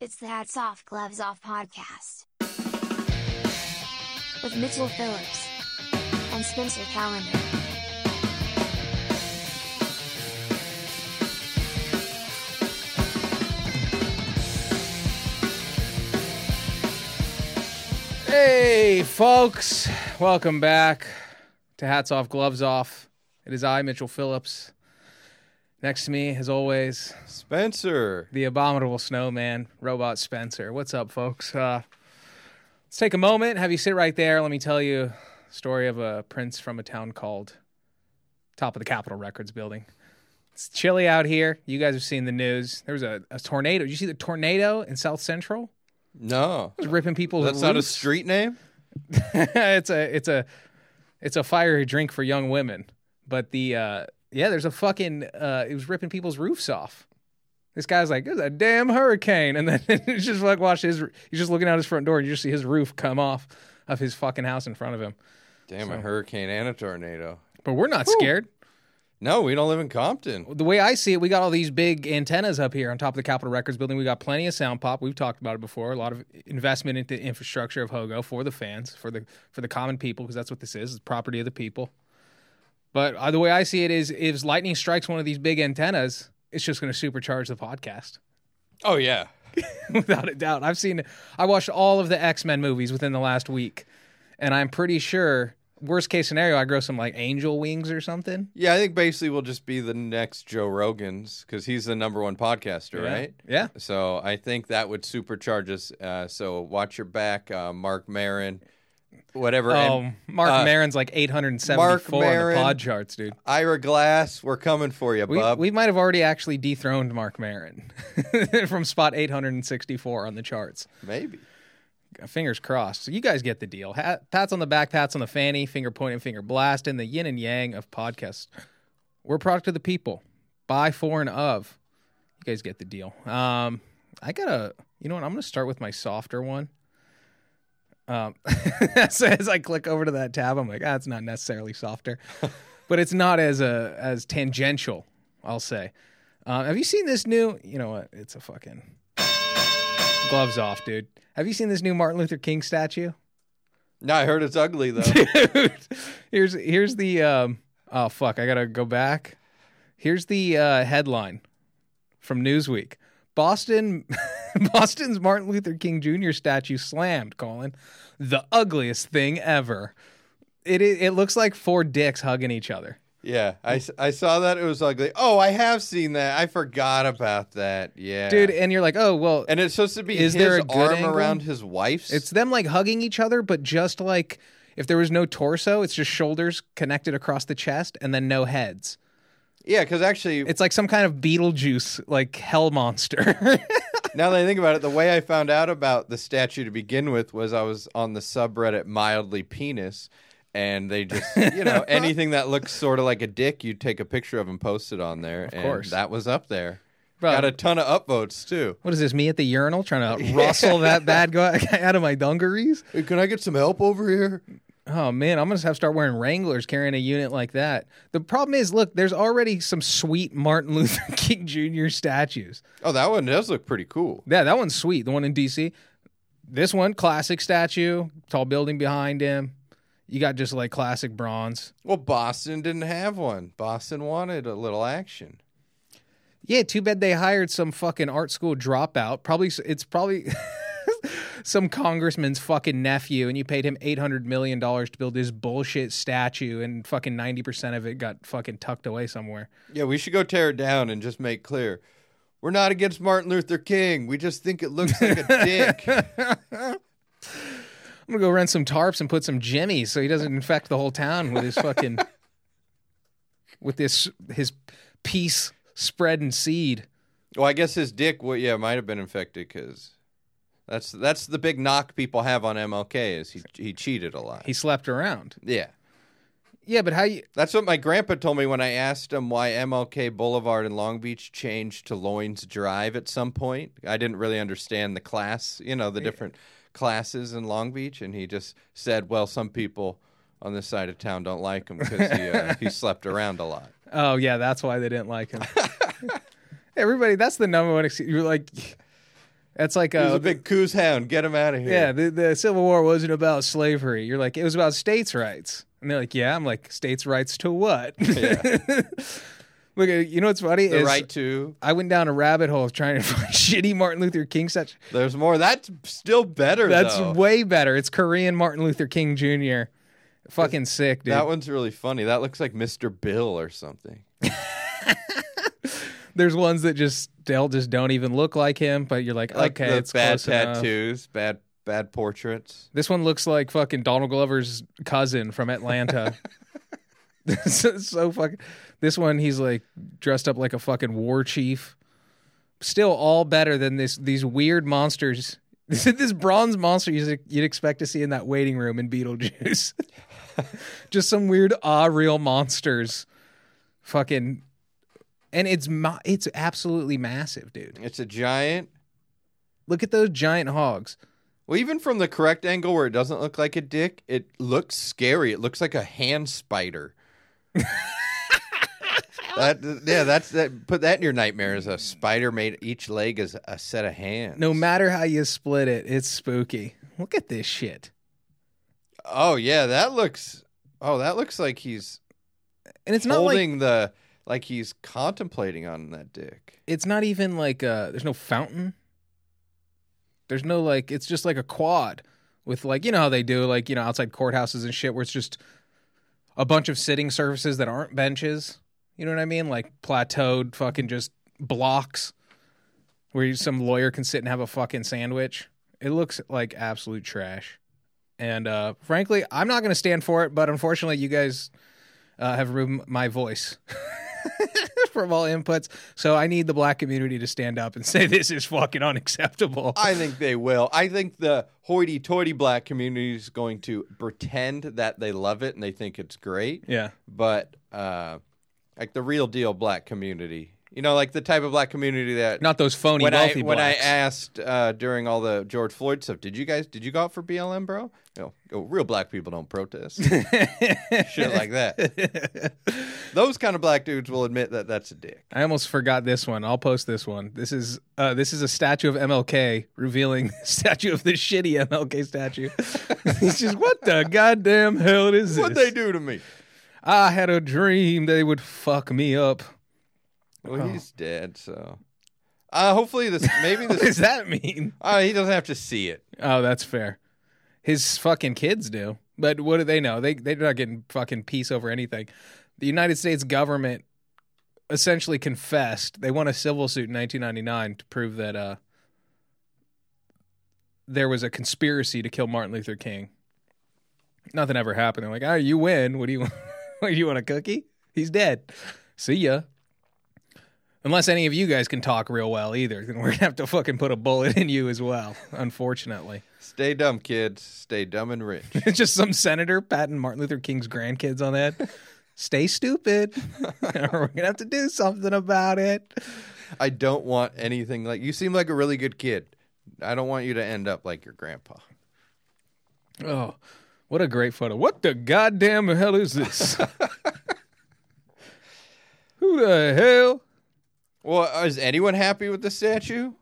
It's the Hats Off Gloves Off podcast. With Mitchell Phillips and Spencer Calendar. Hey, folks, welcome back to Hats Off, Gloves Off. It is I, Mitchell Phillips. Next to me, as always, Spencer. the abominable snowman, Robot Spencer. What's up, folks? Uh, let's take a moment, have you sit right there. Let me tell you a story of a prince from a town called top of the Capitol Records building. It's chilly out here. You guys have seen the news. There was a, a tornado. Did you see the tornado in South Central? No, It was ripping people's that's not a street name. it's a it's a it's a fiery drink for young women. But the uh yeah, there's a fucking uh it was ripping people's roofs off. This guy's like, "There's a damn hurricane," and then it's just like watch his. He's just looking out his front door, and you just see his roof come off of his fucking house in front of him. Damn, a hurricane and a tornado. But we're not scared. No, we don't live in Compton. The way I see it, we got all these big antennas up here on top of the Capitol Records building. We got plenty of sound pop. We've talked about it before. A lot of investment into infrastructure of Hogo for the fans, for the for the common people, because that's what this is. It's property of the people. But uh, the way I see it is, if lightning strikes one of these big antennas, it's just going to supercharge the podcast, Oh yeah, without a doubt. I've seen, I watched all of the X Men movies within the last week, and I'm pretty sure. Worst case scenario, I grow some like angel wings or something. yeah. I think basically we'll just be the next Joe Rogan's because he's the number one podcaster, right? Yeah. So I think that would supercharge us. Uh, so watch your back, uh, Mark Maron, whatever. Oh, and Mark uh, Maron's like 874 Mark on the pod charts, dude. Ira Glass, we're coming for you, We, bub. we might have already actually dethroned Mark Maron from spot 864 on the charts. Maybe. Fingers crossed. So you guys get the deal. Hat, pats on the back, pats on the fanny, finger pointing, finger blast, blasting, the yin and yang of podcasts. We're a product of the people, by, for, and of. You guys get the deal. Um, I got to, you know what? I'm going to start with my softer one. Um, so as I click over to that tab, I'm like, ah, it's not necessarily softer, but it's not as uh, as tangential. I'll say. Uh, have you seen this new? You know what? It's a fucking gloves off, dude. Have you seen this new Martin Luther King statue? No, I heard it's ugly though. Dude, here's here's the um, oh fuck, I gotta go back. Here's the uh, headline from Newsweek: Boston, Boston's Martin Luther King Jr. statue slammed. Colin, the ugliest thing ever. It it, it looks like four dicks hugging each other. yeah, I, I saw that. It was ugly. Oh, I have seen that. I forgot about that. Yeah, Dude, and you're like, oh well, And it's supposed to be Is his there a good arm angle? around his wife's. It's them like hugging each other, but just like if there was no torso, it's just shoulders connected across the chest and then no heads. yeah, because actually, It's like some kind of Beetlejuice, like hell monster. now that I think about it, the way I found out about the statue to begin with was I was on the subreddit mildly penis, and they just you know anything that looks sort of like a dick, you'd take a picture of and post it on there. Of course. that was up there. Bro. Got a ton of upvotes too. what is this? Me at the urinal trying to rustle that bad guy out of my dungarees? Hey, can I get some help over here? Oh man, I'm gonna have to start wearing Wranglers carrying a unit like that. The problem is, look, there's already some sweet Martin Luther King Jr. statues. Oh, that one does look pretty cool. Yeah, that one's sweet. The one in DC. This one, classic statue, tall building behind him. You got just like classic bronze. Well, Boston didn't have one. Boston wanted a little action. Yeah, too bad they hired some fucking art school dropout. Probably it's probably some congressman's fucking nephew, and you paid him eight hundred million dollars to build this bullshit statue, and fucking ninety percent of it got fucking tucked away somewhere. Yeah, we should go tear it down and just make clear. We're not against Martin Luther King. We just think it looks like a dick. I'm gonna go rent some tarps and put some jimmies so he doesn't infect the whole town with his fucking with this his peace spreading seed. Well, I guess his dick, well, yeah, might have been infected because that's that's the big knock people have on MLK is he he cheated a lot. He slept around. yeah, Yeah, but how you? that's what my grandpa told me when I asked him why MLK Boulevard in Long Beach changed to Loins Drive at some point. I didn't really understand the class, you know, the different classes in Long Beach, and he just said, "Well, some people." On this side of town, don't like him because he uh, he slept around a lot. Oh yeah, that's why they didn't like him. Everybody, that's the number one excuse. You're like, That's like He's uh, a big coos hound. Get him out of here. yeah. The, the Civil War wasn't about slavery. You're like it was about states' rights, and they're like, yeah. I'm like states' rights to what? Look, you know what's funny The is right to. I went down a rabbit hole of trying to find shitty Martin Luther King such. There's more. That's still better. That's though. way better. It's Korean Martin Luther King Jr. Fucking sick, dude. That one's really funny. That looks like Mr. Bill or something. There's ones that just they'll just don't even look like him, but you're like, Like okay, the it's bad close enough. tattoos, bad bad portraits. This one looks like fucking Donald Glover's cousin from Atlanta. so, so fucking. This one, he's like dressed up like a fucking war chief. Still, all better than this. These weird monsters. this bronze monster you'd you'd expect to see in that waiting room in Beetlejuice. Just some weird, ah, real monsters. Fucking, and it's it's absolutely massive, dude. It's a giant. Look at those giant hogs. Well, even from the correct angle where it doesn't look like a dick, it looks scary. It looks like a hand spider. that yeah, that's that. Put that in your nightmares. A spider made each leg is a set of hands. No matter how you split it, it's spooky. Look at this shit. Oh yeah, that looks. Oh, that looks like he's And it's not like the like he's contemplating on that dick. it's not even like uh there's no fountain. There's no like it's just like a quad with like you know how they do like you know outside courthouses and shit where it's just a bunch of sitting surfaces that aren't benches. You know what I mean? Like plateaued fucking just blocks where some lawyer can sit and have a fucking sandwich. It looks like absolute trash. And uh frankly, I'm not going to stand for it, but unfortunately you guys uh, have removed my voice from all inputs. So I need the black community to stand up and say this is fucking unacceptable. I think they will. I think the hoity-toity black community is going to pretend that they love it and they think it's great. yeah. but uh, like the real deal black community, you know, like the type of black community that Not those phony when I wealthy when I asked uh, during all the George Floyd stuff, did you guys did you go out for BLM, bro? No, oh, real black people don't protest, shit like that. Those kind of black dudes will admit that that's a dick. I almost forgot this one. I'll post this one. This is uh, this is a statue of MLK revealing statue of the shitty MLK statue. it's just what the goddamn hell is this? What they do to me? I had a dream they would fuck me up. Well, he's dead, so. Uh, hopefully this maybe What does that mean? uh, he doesn't have to see it. Oh, that's fair. His fucking kids do. But what do they know? They they're not getting fucking peace over anything. The United States government essentially confessed they won a civil suit in 1999 to prove that uh there was a conspiracy to kill Martin Luther King. Nothing ever happened. They're like, "Oh, you win. What do you want? you want a cookie? He's dead. See ya." Unless any of you guys can talk real well either, then we're gonna have to fucking put a bullet in you as well. Unfortunately, Stay dumb, kids. Stay dumb and rich. it's just some senator patting Martin Luther King's grandkids on that. Stay stupid. we're gonna have to do something about it. I don't want anything like you. Seem like a really good kid. I don't want you to end up like your grandpa. Oh, what a great photo! What the goddamn hell is this? Who the hell? Well, is anyone happy with the statue?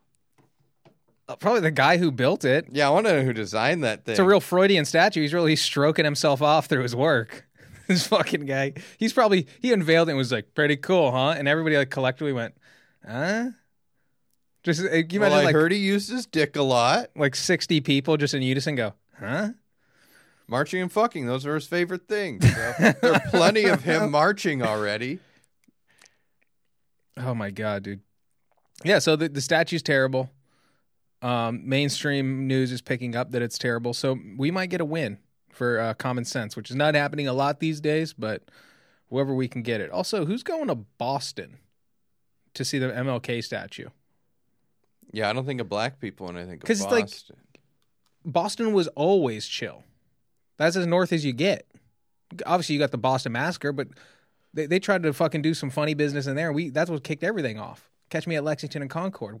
Uh, Probably the guy who built it. Yeah, I want to know who designed that thing. It's a real Freudian statue. He's really stroking himself off through his work. this fucking guy. He's probably he unveiled it and was like, "Pretty cool, huh?" And everybody like collectively went, "Huh?" Just uh, can you well, imagine I like heard he used his dick a lot. like sixty people just in unison go, "Huh?" Marching and fucking; those are his favorite things. So there are plenty of him marching already. Oh my god, dude. Yeah, so the the statue's terrible. Um, mainstream news is picking up that it's terrible, so we might get a win for uh, common sense, which is not happening a lot these days, but whoever we can get it. Also, who's going to Boston to see the MLK statue? Yeah, I don't think of black people when I think of 'Cause it's like- Boston. Boston was always chill. That's as north as you get. Obviously, you got the Boston Massacre, but they, they tried to fucking do some funny business in there. And we that's what kicked everything off. Catch me at Lexington and Concord.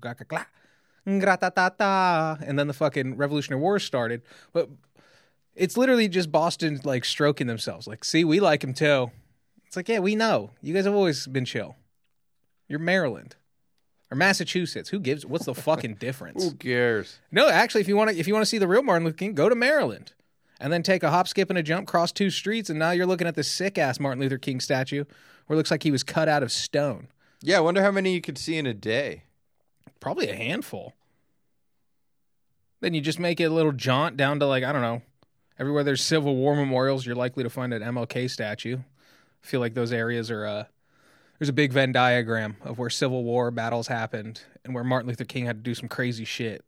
And then the fucking Revolutionary War started. But it's literally just Boston like stroking themselves. Like, see, we like him too. It's like, yeah, we know. You guys have always been chill. You're Maryland. or Massachusetts. Who gives? What's the fucking difference? Who cares? No, actually, if you want to, if you want to see the real Martin Luther King, go to Maryland, and then take a hop, skip, and a jump, cross two streets, and now you're looking at this sick ass Martin Luther King statue, where it looks like he was cut out of stone. Yeah, I wonder how many you could see in a day. Probably a handful. Then you just make it a little jaunt down to like I don't know, everywhere there's Civil War memorials, you're likely to find an MLK statue. I feel like those areas are. Uh, there's a big Venn diagram of where Civil War battles happened and where Martin Luther King had to do some crazy shit.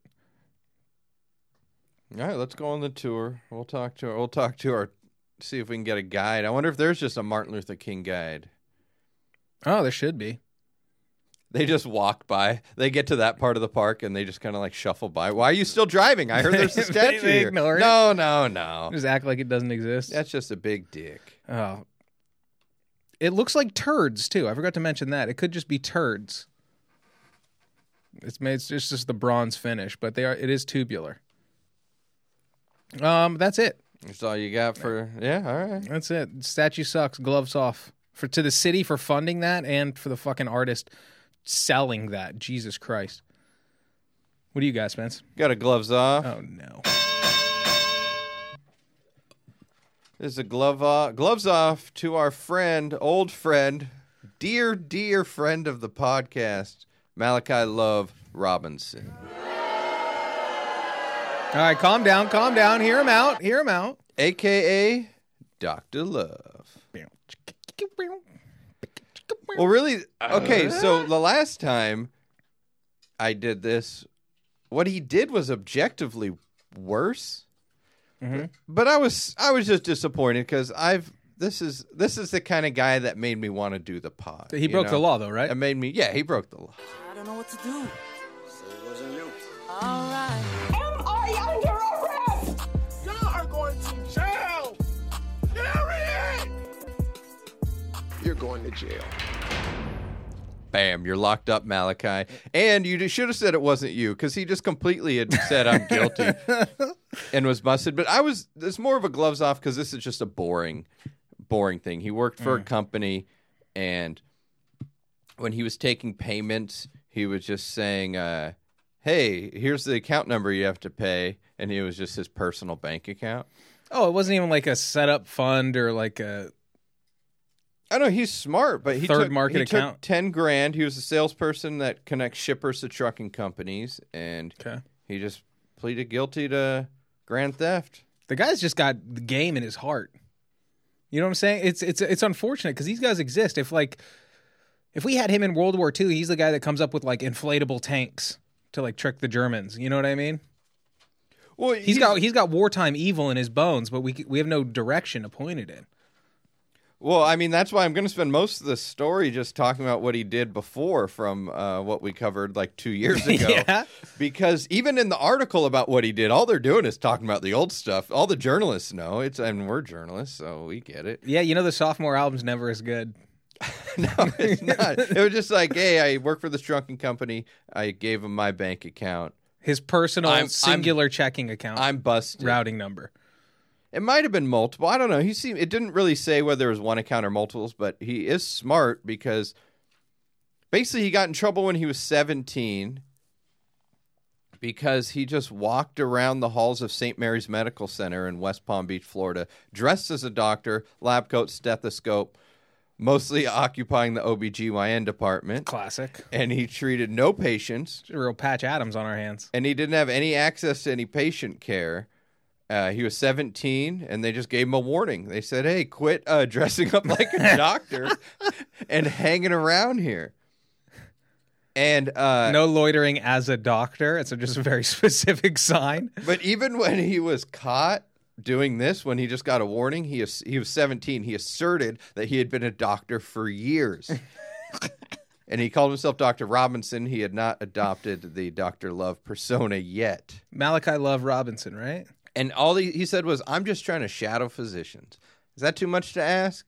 All right, let's go on the tour. We'll talk to we'll talk to our see if we can get a guide. I wonder if there's just a Martin Luther King guide. Oh, there should be. They just walk by. They get to that part of the park and they just kind of like shuffle by. Why are you still driving? I heard there's a statue they here. ignore it. No, no, no. Just act like it doesn't exist. That's just a big dick. Oh. It looks like turds too. I forgot to mention that. It could just be turds. It's made it's just, just the bronze finish, but they are it is tubular. Um that's it. That's all you got for yeah. All right. That's it. Statue sucks. Gloves off. For to the city for funding that and for the fucking artist selling that. Jesus Christ. What do you got, Spence? Got a gloves off. Oh no. There's a glove off. Gloves off to our friend, old friend, dear, dear friend of the podcast, Malachi Love Robinson, All right, calm down, calm down. Hear him out. Hear him out. aka Doctor Love. Well, really, okay. So uh. the last time I did this, what he did was objectively worse. Mm-hmm. But I was I was just disappointed because I've this is this is the kind of guy that made me want to do the pod. He broke know? the law though, right? It made me yeah. He broke the law. I don't know what to do. So it wasn't you. All going to jail. Bam, you're locked up, Malachi. And you should have said it wasn't you because he just completely had said I'm guilty and was busted. But I was, it's more of a gloves off because this is just a boring, boring thing. He worked for a company and when he was taking payments, he was just saying, uh, hey, here's the account number you have to pay. And it was just his personal bank account. Oh, it wasn't even like a setup fund or like a. I know he's smart, but he Third took, market he took account. ten grand. He was a salesperson that connects shippers to trucking companies, and Okay. he just pleaded guilty to grand theft. The guy's just got the game in his heart. You know what I'm saying? It's it's it's unfortunate because these guys exist. If like, if we had him in World War II, he's the guy that comes up with like inflatable tanks to like trick the Germans. You know what I mean? Well, he's got he's got wartime evil in his bones, but we we have no direction to point it in. Well, I mean, that's why I'm going to spend most of the story just talking about what he did before from uh, what we covered like two years ago. Yeah. Because even in the article about what he did, all they're doing is talking about the old stuff. All the journalists know it's, and we're journalists, so we get it. Yeah, you know the sophomore album's never as good. no, it's not. It was just like, hey, I work for this drunken company. I gave him my bank account. His personal I'm- I'm- singular checking account I'm busted. routing number. It might have been multiple. I don't know. He seemed it didn't really say whether it was one account or multiples, but he is smart because basically he got in trouble when he was 17 because he just walked around the halls of St. Mary's Medical Center in West Palm Beach, Florida, dressed as a doctor, lab coat, stethoscope, mostly occupying the OBGYN department, Classic. and he treated no patients real Patch Adams on our hands. and he didn't have any access to any patient care. Uh, he was 17, and they just gave him a warning. They said, "Hey, quit uh, dressing up like a doctor and hanging around here." And uh, no loitering as a doctor. It's a just a very specific sign. but even when he was caught doing this, when he just got a warning, he ass- he was 17. He asserted that he had been a doctor for years. And he called himself Dr. Robinson. He had not adopted the Dr. Love persona yet. Malachi Love Robinson, right? And all he, he said was, I'm just trying to shadow physicians. Is that too much to ask?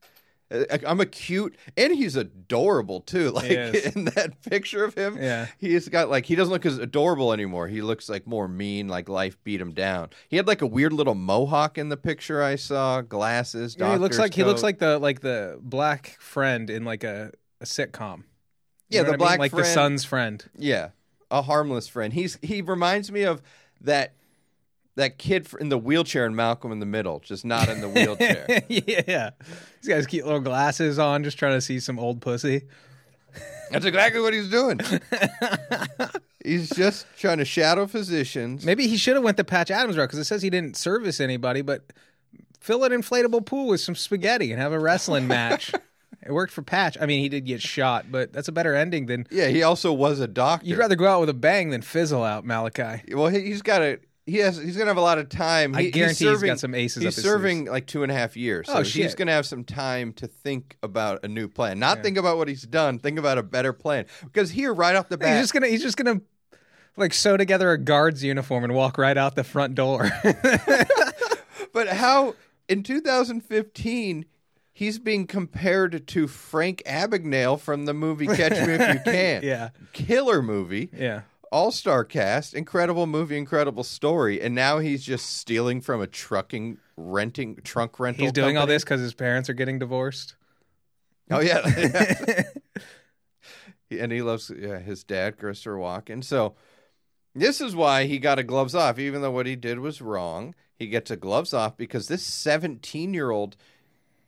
Uh, I'm a cute, and he's adorable too. Like in that picture of him, Yeah. he's got like he doesn't look as adorable anymore. He looks like more mean, like life beat him down. He had like a weird little mohawk in the picture I saw, glasses. Yeah, he looks like he looks like the like the black friend in like a, a sitcom. You Yeah, the what I mean? black like the son's friend. Yeah, a harmless friend. He's he reminds me of that that kid in the wheelchair and Malcolm in the Middle, just not in the wheelchair. yeah, he's got his cute little glasses on, just trying to see some old pussy. That's exactly what he's doing. he's just trying to shadow physicians. Maybe he should have went the Patch Adams route because it says he didn't service anybody, but fill an inflatable pool with some spaghetti and have a wrestling match. It worked for Patch. I mean, he did get shot, but that's a better ending than Yeah, he also was a doctor. you'd rather go out with a bang than fizzle out, Malachi. Well, he, he's got a he has he's gonna have a lot of time. I guarantee he's serving, got some aces He's up his serving like two and a half years, oh, so Oh, he's gonna have some time to think about a new plan. Not think about what he's done. Think about a better plan. Because here, right off the bat, He's just gonna he's just gonna like sew together a guard's uniform and walk right out the front door. But how in 2015 he's being compared to Frank Abagnale from the movie Catch Me If You Can. Yeah. Killer movie. yeah. All star cast, incredible movie, incredible story, and now he's just stealing from a trucking renting trunk rental. He's doing all this because his parents are getting divorced. Oh yeah, and he loves yeah, his dad, Christopher Walken. So this is why he got a gloves off, even though what he did was wrong. He gets a gloves off because this seventeen-year-old.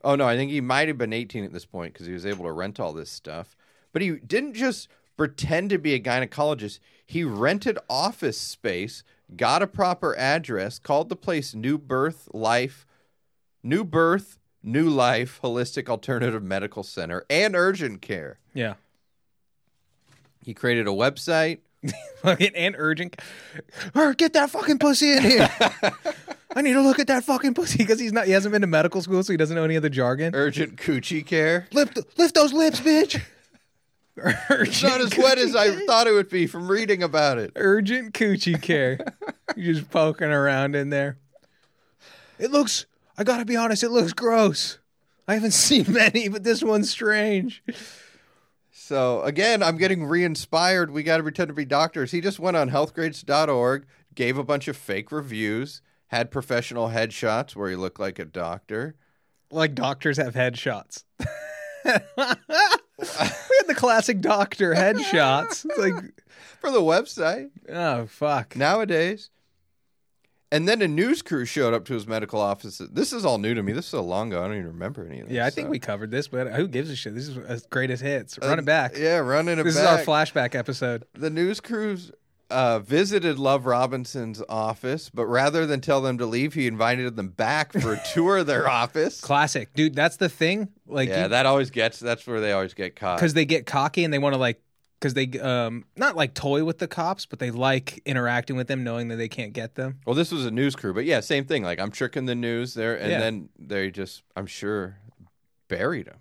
Oh no, I think he might have been eighteen at this point because he was able to rent all this stuff. But he didn't just pretend to be a gynecologist. He rented office space, got a proper address, called the place New Birth Life, New Birth, New Life Holistic Alternative Medical Center, and Urgent Care. Yeah. He created a website. Fucking and urgent. Or get that fucking pussy in here. I need to look at that fucking pussy because he's not. He hasn't been to medical school, so he doesn't know any of the jargon. Urgent Coochie Care. lift, lift those lips, bitch. It's not as wet as I thought it would be from reading about it. Urgent coochie care. You're just poking around in there. It looks. I gotta be honest. It looks gross. I haven't seen many, but this one's strange. So again, I'm getting re-inspired. We got to pretend to be doctors. He just went on healthgrades.org, gave a bunch of fake reviews, had professional headshots where he looked like a doctor. Like doctors have headshots. we had the classic doctor headshots. It's like, for the website oh fuck. nowadays. And then a news crew showed up to his medical office. This is all new to me. This is so long ago. I don't even remember any of this. Yeah, I think stuff. we covered this, but who gives a shit? This is as greatest hits. Uh, Run it back. Yeah, running it This back. is our flashback episode. the news crews uh, visited Love Robinson's office, but rather than tell them to leave, he invited them back for a tour of their office. Classic, dude. That's the thing. Like, yeah, that always gets. That's where they always get caught. because they get cocky and they want to like, because they um not like toy with the cops, but they like interacting with them, knowing that they can't get them. Well, this was a news crew, but yeah, same thing. Like I'm tricking the news there, and Yeah. then they just, I'm sure, buried him.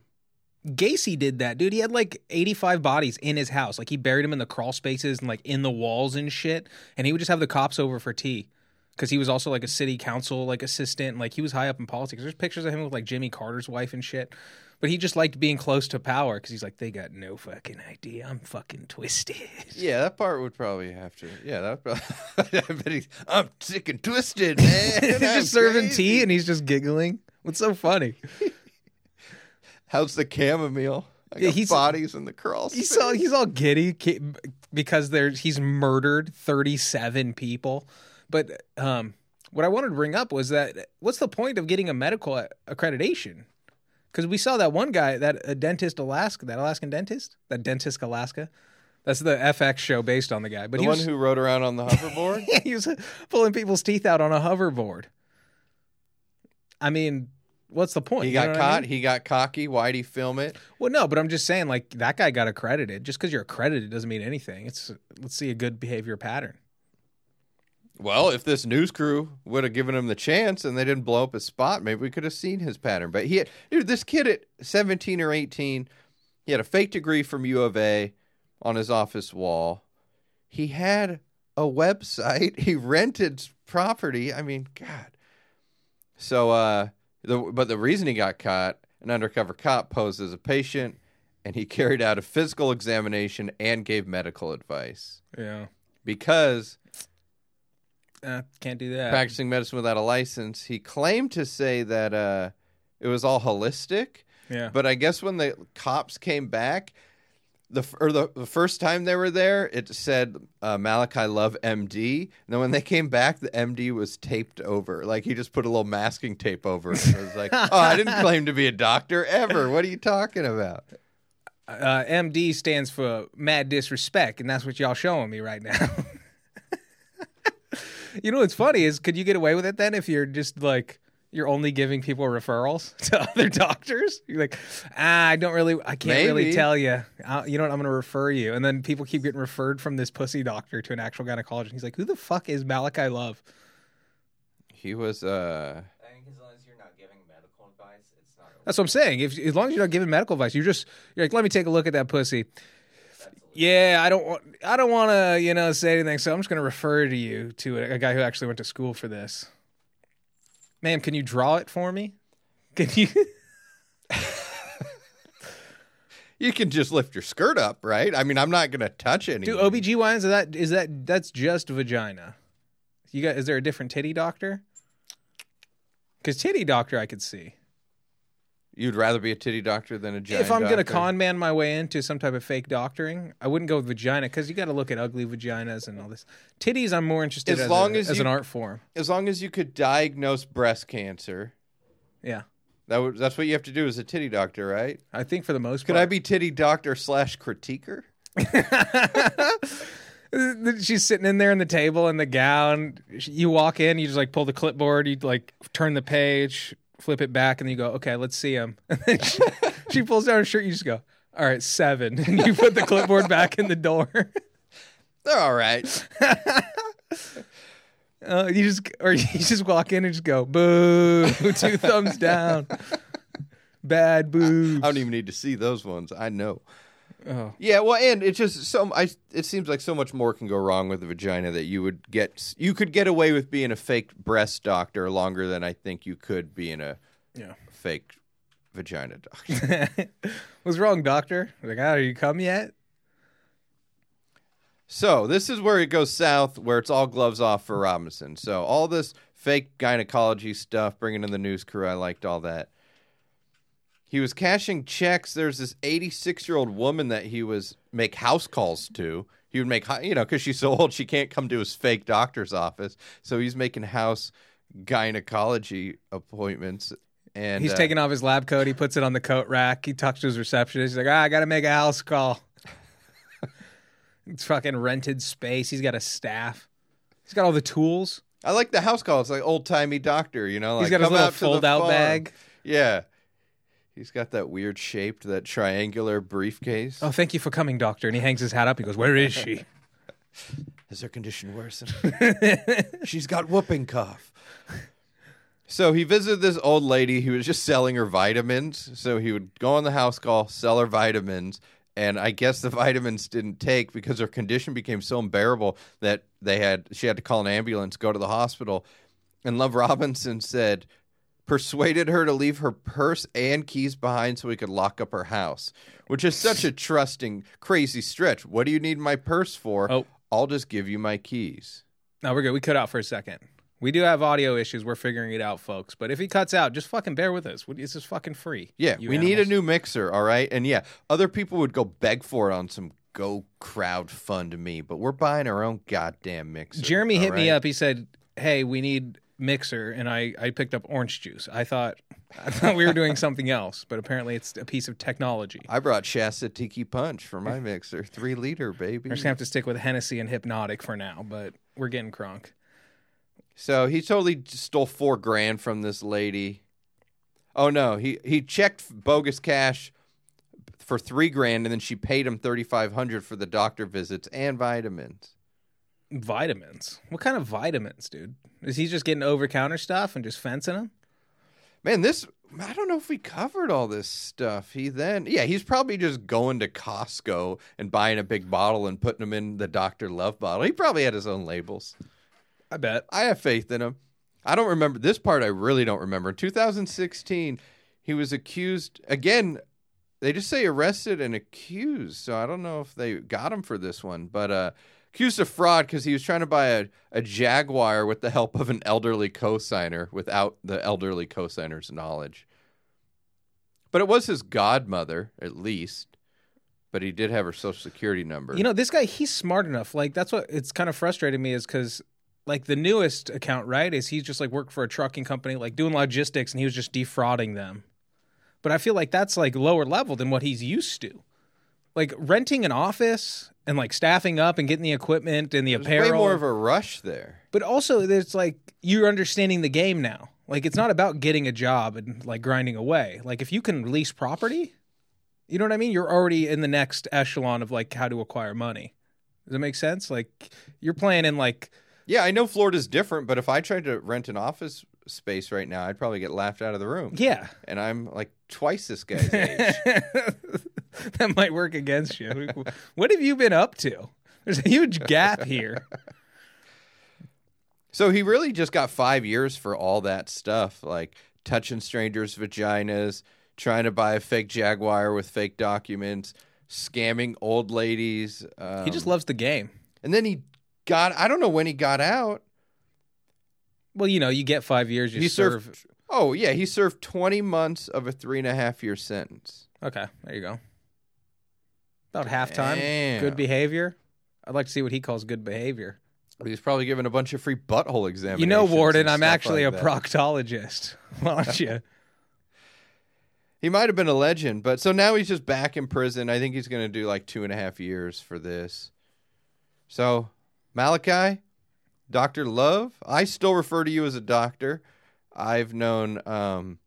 Gacy did that, dude. He had like 85 bodies in his house. Like he buried them in the crawl spaces and like in the walls and shit. And he would just have the cops over for tea. Cause he was also like a city council like assistant. And, like he was high up in politics. There's pictures of him with like Jimmy Carter's wife and shit. But he just liked being close to power because he's like, they got no fucking idea. I'm fucking twisted. Yeah, that part would probably have to. Yeah, that. Probably, I bet he's. I'm sick and twisted, man. He's just serving tea and he's just giggling. What's so funny? How's the chamomile? I got he's- bodies in the crawl He's all he's all giddy because there's he's murdered 37 people. But um, what I wanted to bring up was that what's the point of getting a medical accreditation? Because we saw that one guy, that a dentist Alaska, that Alaskan dentist, that dentist Alaska. That's the FX show based on the guy. But the he one was, who rode around on the hoverboard. he was pulling people's teeth out on a hoverboard. I mean, what's the point? he You got what I caught. mean? He got cocky. Why'd he film it? Well, no, but I'm just saying, like that guy got accredited. Just because you're accredited doesn't mean anything. It's let's see a good behavior pattern. Well, if this news crew would have given him the chance and they didn't blow up his spot, maybe we could have seen his pattern. But he, had, dude, this kid at 17 or 18, he had a fake degree from U of A on his office wall. He had a website. He rented property. I mean, God. So, uh, the but the reason he got caught, an undercover cop posed as a patient, and he carried out a physical examination and gave medical advice Yeah, because uh, can't do that. practicing medicine without a license. He claimed to say that uh, it was all holistic, yeah, but I guess when the cops came back, the or the, the first time they were there, it said uh, Malachi Love MD. And then when they came back, the MD was taped over. Like he just put a little masking tape over it. It was like, oh, I didn't claim to be a doctor ever. What are you talking about? Uh, MD stands for mad disrespect, and that's what y'all showing me right now. you know what's funny is, could you get away with it then if you're just like you're only giving people referrals to other doctors? You're like, ah, I don't really, I can't really tell you. Uh, you know what? I'm going to refer you, and then people keep getting referred from this pussy doctor to an actual gynecologist. He's like, who the fuck is Malachi Love? He was uh I think as long as you're not giving medical advice, it's not. That's what I'm saying. If as long as you're not giving medical advice, you're just you're like, let me take a look at that pussy. Yeah, I don't want I don't want to you know say anything, so I'm just going to refer to you to a, a guy who actually went to school for this. Ma'am, can you draw it for me? Can you? you can just lift your skirt up, right? I mean, I'm not gonna touch any. Do OBGYNs is that is that that's just vagina? You got is there a different titty doctor? Because titty doctor I could see. You'd rather be a titty doctor than a giant if I'm gonna doctor? con man my way into some type of fake doctoring, I wouldn't go with vagina because you got to look at ugly vaginas and all this. Titties, I'm more interested As as, long a- as as an art form. as long as you could diagnose breast cancer, Yeah, that would, that's what you have to do as a titty doctor, right? I think for the most part. Could part. I be titty doctor slash critiquer? She's sitting in there in the table in the gown. You walk in, you just like pull the clipboard, you like turn the page, flip it back, and then you go, "Okay, let's see him." And then she, she pulls down her shirt. You just go, "All right, seven. And you put the clipboard back in the door. They're all right. Uh, you just or you just walk in and just go, "Boo!" Two thumbs down. Bad boobs. I don't even need to see those ones. I know. Oh. Yeah, well, and it's just so. I it seems like so much more can go wrong with the vagina that you would get. You could get away with being a fake breast doctor longer than I think you could being a Yeah. fake vagina doctor. What's wrong, doctor? Like, ah, are you come yet? So this is where it goes south, where it's all gloves off for Robinson. So all this fake gynecology stuff, bringing in the news crew, I liked all that. He was cashing checks. There's this 86 year old woman that he was make house calls to. He would make, you know, because she's so old, she can't come to his fake doctor's office. So he's making house gynecology appointments. And He's uh, taking off his lab coat. He puts it on the coat rack. He talks to his receptionist. He's like, ah, I got to make a house call. it's fucking rented space. He's got a staff. He's got all the tools. I like the house call. It's like old timey doctor, you know. Like, He's got his little out fold out farm. bag. Yeah. He's got that weird shaped, that triangular briefcase. Oh, thank you for coming, doctor. And he hangs his hat up. He goes, Where is she? Has her condition worsened? She's got whooping cough. So he visited this old lady who was just selling her vitamins. So he would go on the house call, sell her vitamins, and I guess the vitamins didn't take because her condition became so unbearable that they had she had to call an ambulance, go to the hospital. And Love Robinson said persuaded her to leave her purse and keys behind so he could lock up her house, which is such a trusting, crazy stretch. What do you need my purse for? Oh. I'll just give you my keys. No, we're good. We cut out for a second. We do have audio issues. We're figuring it out, folks. But if he cuts out, just fucking bear with us. This is fucking free. Yeah, we need a new mixer, all right? And yeah, other people would go beg for it on some go crowd fund me, but we're buying our own goddamn mixer. Jeremy hit me up. He said, "Hey, we need mixer," and I I picked up orange juice. I thought I thought we were doing something else, but apparently it's a piece of technology. I brought Shasta Tiki Punch for my mixer, three liter, baby. We're just gonna have to stick with Hennessy and Hpnotiq for now, but we're getting crunk. So he totally stole four grand from this lady. Oh no, he he checked bogus cash for three grand, and then she paid him thirty five hundred for the doctor visits and vitamins. Vitamins. What kind of vitamins, dude? Is he just getting over counter stuff and just fencing them? Man, this I don't know if we covered all this stuff. He then yeah, he's probably just going to Costco and buying a big bottle and putting them in the Doctor Love bottle. He probably had his own labels. I bet. I have faith in him. I don't remember this part. I really don't remember. In 2016, he was accused again. They just say arrested and accused, so I don't know if they got him for this one, but uh, accused of fraud because he was trying to buy a, a Jaguar with the help of an elderly cosigner without the elderly cosigner's knowledge. But it was his godmother, at least. but he did have her social security number. You know, this guy, he's smart enough. Like, that's what it's kind of frustrating me is because, like, the newest account, right, is he's just like worked for a trucking company, like doing logistics, and he was just defrauding them. But I feel like that's like lower level than what he's used to. Like renting an office and like staffing up and getting the equipment and the There's apparel. way more of a rush there. but also, it's like you're understanding the game now. Like, it's not about getting a job and like grinding away. Like, if you can lease property, you know what I mean? You're already in the next echelon of like how to acquire money. Does that make sense? Like you're playing in like Yeah, I know Florida's different, but if I tried to rent an office space right now, I'd probably get laughed out of the room. yeah. And I'm like twice this guy's age. that might work against you. What have you been up to? There's a huge gap here. so he really just got five years for all that stuff, like touching strangers' vaginas, trying to buy a fake Jaguar with fake documents, scamming old ladies. Um, He just loves the game. and then he got, I don't know when he got out. Well, you know, you get five years. You he serve. served, oh, yeah, he served 20 months of a three and a half year sentence. Okay, there you go. About halftime. Damn. Good behavior. I'd like to see what he calls good behavior. He's probably given a bunch of free butthole examinations. You know, Warden, I'm actually like a that. proctologist. Why don't you? He might have been a legend, but so now he's just back in prison. I think he's going to do like two and a half years for this. So, Malachi, Doctor Love, I still refer to you as a doctor. I've known um,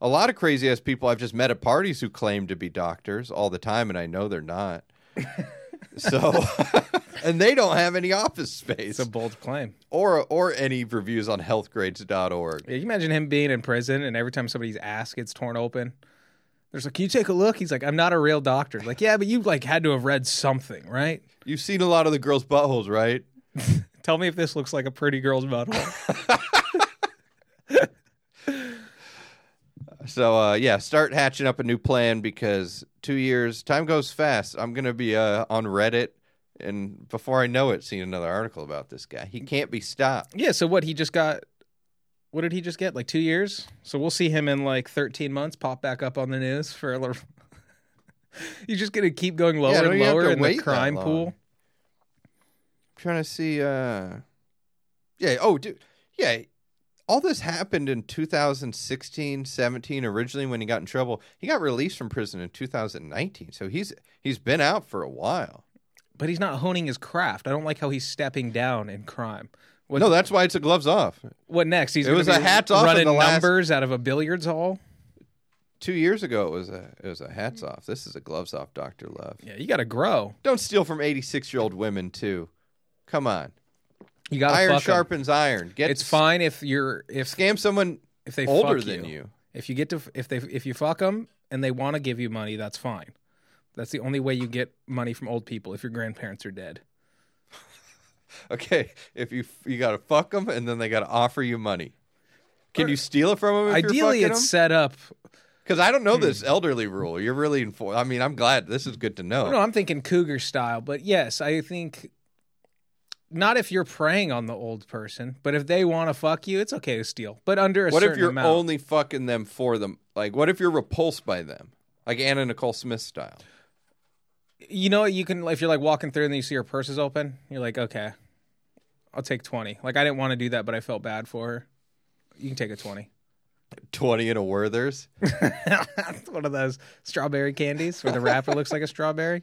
a lot of crazy ass people I've just met at parties who claim to be doctors all the time, and I know they're not. so, and they don't have any office space It's a bold claim. or or any reviews on healthgrades.org. Yeah, you imagine him being in prison and every time somebody's ass gets torn open, there's like, "Can you take a look?" He's like, "I'm not a real doctor." Like, yeah, but you like had to have read something, right? You've seen a lot of the girls' buttholes, right? Tell me if this looks like a pretty girl's butthole. So uh, yeah, start hatching up a new plan because two years time goes fast. I'm gonna be uh, on Reddit, and before I know it, seeing another article about this guy. He can't be stopped. yeah. So what? He just got. What did he just get? Like two years. So we'll see him in like 13 months. Pop back up on the news for a little. He's just gonna keep going lower don't and lower in the crime pool. I'm trying to see. Uh... Yeah. Oh, dude. Yeah. All this happened in 2016, 17. Originally, when he got in trouble, he got released from prison in 2019. So he's he's been out for a while. But he's not honing his craft. I don't like how he's stepping down in crime. What, No, that's why it's a gloves off. what next? He's It was a hats off in running the last- numbers out of a billiards hall. Two years ago, it was a it was a hats off. This is a gloves off, Doctor Love. Yeah, you got to grow. Don't steal from 86 year old women, too. Come on. You got Iron 'em. sharpens iron. Get It's fine if you're if Scam someone if they older fuck than you. you. If you get to if they if you fuck them and they want to give you money, that's fine. That's the only way you get money from old people if your grandparents are dead. Okay, if you you got to fuck them and then they got to offer you money. Can you steal it from them? Ideally, it's set up. because I don't know this hmm. elderly rule. You're really informed. I mean, I'm glad this is good to know. No, I'm thinking cougar style, but yes, I think not if you're preying on the old person, but if they want to fuck you, it's okay to steal, but under a what if you're amount. only fucking them for them? Like, what if you're repulsed by them, like Anna Nicole Smith style? you know, you can if you're like walking through and you see her purse is open, you're like, okay, I'll take twenty. Like I didn't want to do that, but I felt bad for her. You can take a twenty. Twenty and a Werther's. One of those strawberry candies where the wrapper looks like a strawberry.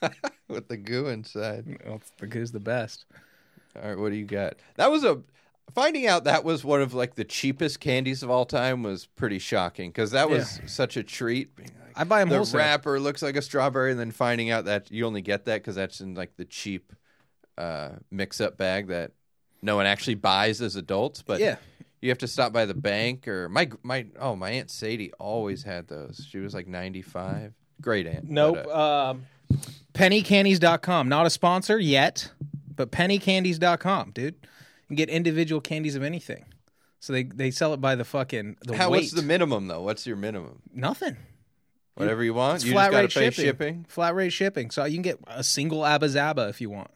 with the goo inside. Well, the goo's the best. All right, what do you got? That was a finding out that was one of like the cheapest candies of all time was pretty shocking because that was such a treat. Like, I buy them the wholesale. wrapper looks like a strawberry, and then finding out that you only get that because that's in like the cheap uh, mix-up bag that no one actually buys as adults. But Yeah. you have to stop by the bank or my my oh my aunt Sadie always had those. She was like ninety five. Great aunt. Nope. But, uh, um, pennycandies.com. Not a sponsor yet, but pennycandies.com, dude. You can get individual candies of anything. So they, they sell it by the fucking the how weight. what's the minimum though? What's your minimum? Nothing. Whatever you want. It's you flat just got rate to pay shipping. shipping. Flat rate shipping. So you can get a single Abba Zaba if you want.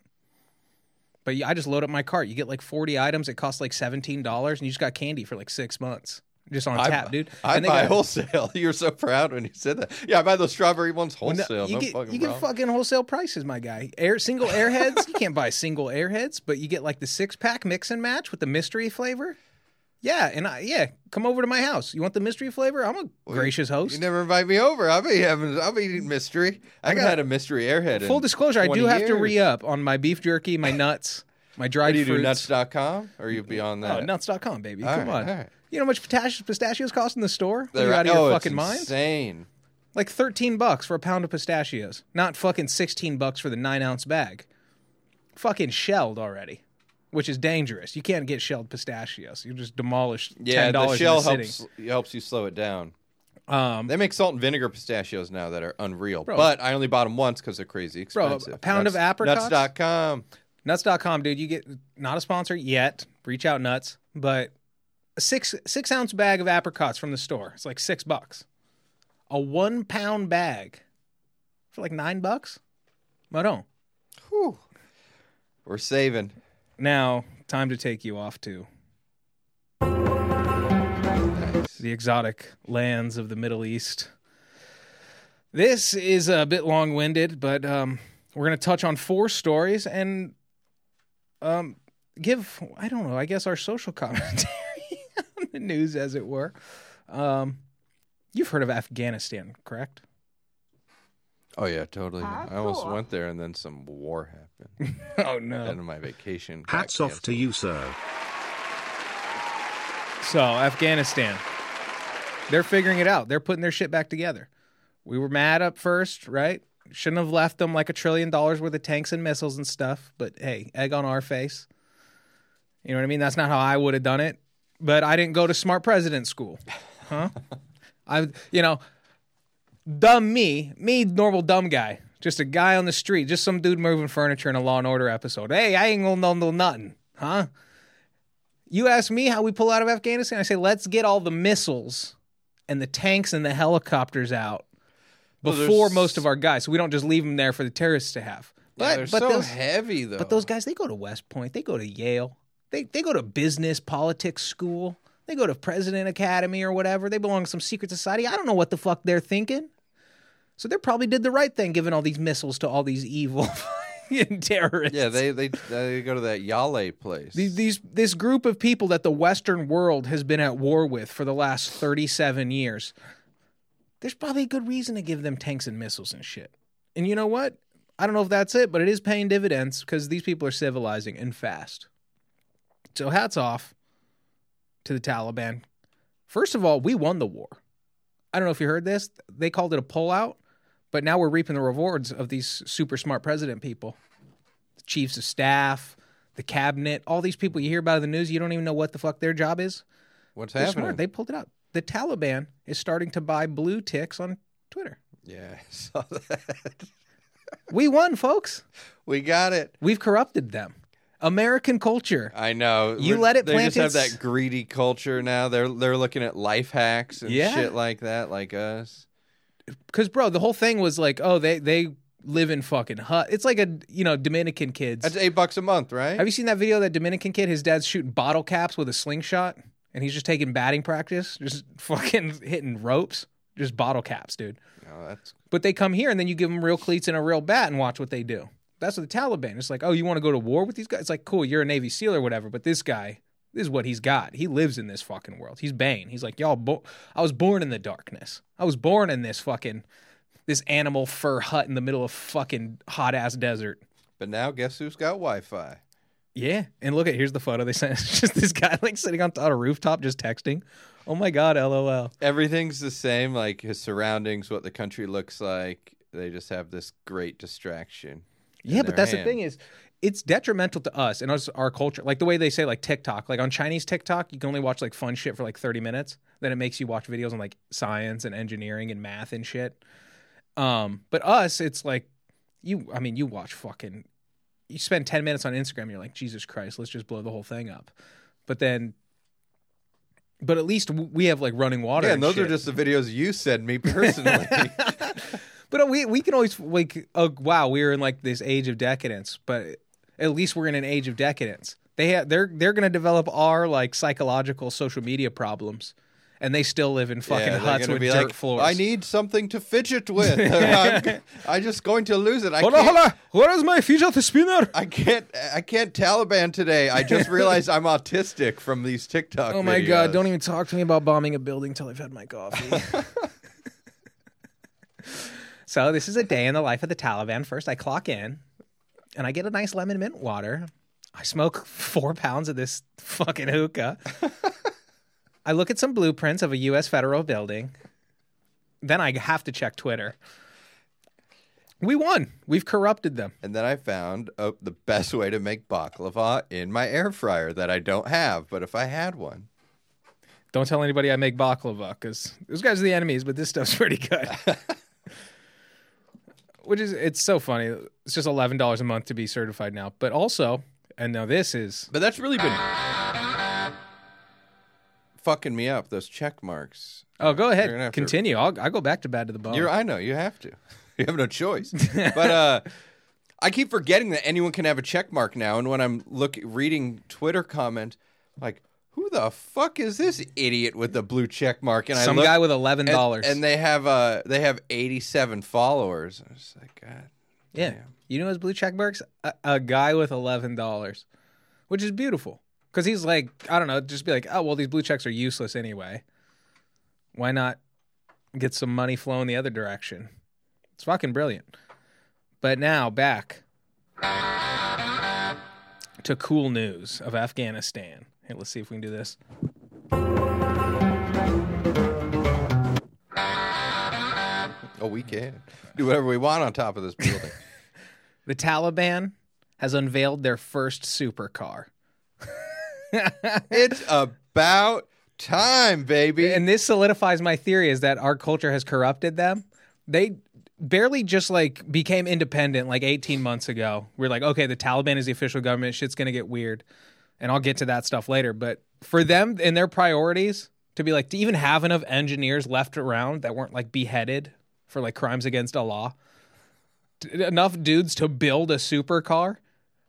But I just load up my cart. You get like 40 items. It costs like $17 and you just got candy for like six months. Just on I, tap, dude. I they buy got- wholesale. You're so proud when you said that. Yeah, I buy those strawberry ones Well, no, wholesale. you no get fucking you get fucking wholesale prices, my guy. Air single airheads, you can't buy single airheads, but you get like the six pack mix and match with the mystery flavor. Yeah, and I yeah, come over to my house. You want the mystery flavor? I'm a gracious host. You never invite me over. I'll be having. I'll be eating mystery. I haven't got- had a mystery airhead. Full disclosure, I 20 do have to re up on my beef jerky, my nuts, my dried Do you do nuts.com or are you beyond Oh, that? nuts.com, baby. All Come right, on. right. You know how much pistachios, pistachios cost in the store? They're you out of oh, your fucking mind? Insane. Like 13 bucks for a pound of pistachios. Not fucking 16 bucks for the nine ounce bag. Fucking shelled already, which is dangerous. You can't get shelled pistachios. You just demolish Yeah, $10 the shell sitting. helps helps you slow it down. Um, They make salt and vinegar pistachios now that are unreal. Bro. but I only bought them once because they're crazy expensive. Bro, a pound of Nuts- apricots? Nuts.com. nuts.com, dude. You get not a sponsor yet. Reach out, nuts. But a six six ounce bag of apricots from the store. It's like six bucks. A one pound bag for like nine bucks. Maron. Whew. We're saving. Now, time to take you off to Nice. the exotic lands of the Middle East. This is a bit long winded, but um, we're going to touch on four stories and um, give, I don't know, I guess our social commentary on the news, as it were. Um, you've heard of Afghanistan, correct? Oh yeah, totally. I almost went there and then some war happened. oh, no. End of my vacation. got Hats off to you, sir. So, Afghanistan. They're figuring it out. They're putting their shit back together. We were mad up first, right? Shouldn't have left them like a trillion dollars worth of tanks and missiles and stuff. But hey, egg on our face. You know what I mean? That's not how I would have done it. But I didn't go to smart president school. Huh? I, you know, dumb me, me, normal dumb guy. Just a guy on the street, just some dude moving furniture in a Law and Order episode. Hey, I ain't gonna know no nothing, huh? You ask me how we pull out of Afghanistan. I say, let's get all the missiles and the tanks and the helicopters out before there's- most of our guys, so we don't just leave them there for the terrorists to have. Yeah, But they're but so those heavy though. but those guys, they go to West Point, they go to Yale, they they go to business politics school, they go to President Academy or whatever. They belong to some secret society. I don't know what the fuck they're thinking. So they probably did the right thing, giving all these missiles to all these evil terrorists. Yeah, they, they they go to that Yale place. These, these this group of people that the Western world has been at war with for the last thirty seven years. There's probably a good reason to give them tanks and missiles and shit. And you know what? I don't know if that's it, but it is paying dividends because these people are civilizing and fast. So hats off to the Taliban. First of all, we won the war. I don't know if you heard this. They called it a pullout, but now we're reaping the rewards of these super smart president people the chiefs of staff, the cabinet, all these people you hear about in the news, you don't even know what the fuck their job is. What's They're happening? smart. They pulled it out. The Taliban is starting to buy blue ticks on Twitter. yeah, I saw that. We won, folks. we got it. We've corrupted them. American culture. I know. You We're- let it They plant just have that greedy culture now. They're they're looking at life hacks and Yeah. shit like that, like us. Because, bro, the whole thing was like, oh, they they live in fucking hut. It's like a you know Dominican kids. That's eight bucks a month, right? Have you seen that video of that Dominican kid? His dad's shooting bottle caps with a slingshot, and he's just taking batting practice, just fucking hitting ropes, just bottle caps, dude. No, that's But they come here and then you give them real cleats and a real bat and watch what they do. That's what the Taliban. It's like, oh, you want to go to war with these guys? It's like, cool, you're a Navy SEAL or whatever, but this guy, this is what he's got. He lives in this fucking world. He's Bane. He's like, y'all, bo- I was born in the darkness. I was born in this fucking, this animal fur hut in the middle of fucking hot ass desert. But now, guess who's got Wi-Fi? Yeah, and look at here's the photo they sent. It's just this guy like sitting on a rooftop just texting. Oh my god, lol. Everything's the same, like his surroundings, what the country looks like. They just have this great distraction. Yeah, but that's the thing is, it's detrimental to us and us, our culture. Like the way they say like TikTok, like on Chinese TikTok, you can only watch like fun shit for like thirty minutes. Then it makes you watch videos on like science and engineering and math and shit. Um, but us, it's like you. I mean, you watch fucking. You spend ten minutes on Instagram, you're like, Jesus Christ, let's just blow the whole thing up. But then, but at least we have like running water. Yeah, and and those shit. are just the videos you send me personally. But uh, we we can always like oh wow we're in like this age of decadence, but at least we're in an age of decadence. They have they're they're going to develop our like psychological social media problems, and they still live in fucking Yeah, huts with dirt like, floors. I need something to fidget with. I'm, I'm just going to lose it. On, hold on. Where is my fidget spinner? I can't. I can't Taliban today. I just realized I'm autistic from these TikTok. Oh my god! Don't even talk to me about bombing a building till I've had my coffee. so this is a day in the life of the Taliban. First, I clock in, and I get a nice lemon mint water. I smoke four pounds of this fucking hookah. I look at some blueprints of a U.S. federal building. Then I have to check Twitter. We won. We've corrupted them. And then I found uh, the best way to make baklava in my air fryer that I don't have, but if I had one, Don't tell anybody I make baklava because those guys are the enemies, but this stuff's pretty good. Which is, it's so funny. It's just eleven dollars a month to be certified now, but also, and now this is but that's really been fucking me up. Those check marks. oh, go ahead, have to- continue. I'll I go back to bad to the bone. You're, I know you have to. You have no choice. but uh, I keep forgetting that anyone can have a check mark now. And when I'm look reading Twitter comment, like, who the fuck is this idiot with the blue check mark? And I Some look, guy with eleven dollars, and they have uh they have 87 followers. I was like, God. yeah, you know his blue check marks? A, a guy with eleven dollars, which is beautiful because he's like, I don't know, just be like, oh well, these blue checks are useless anyway. Why not get some money flowing the other direction? It's fucking brilliant. But now back to cool news of Afghanistan. Hey, let's see if we can do this. Oh, we can do whatever we want on top of this building. The Taliban has unveiled their first supercar. it's about time, baby. And this solidifies my theory is that our culture has corrupted them. They barely just like became independent like 18 months ago. We're like, okay, the Taliban is the official government. Shit's going to get weird. And I'll get to that stuff later. But for them and their priorities to be like, to even have enough engineers left around that weren't like beheaded for like crimes against Allah, enough dudes to build a supercar.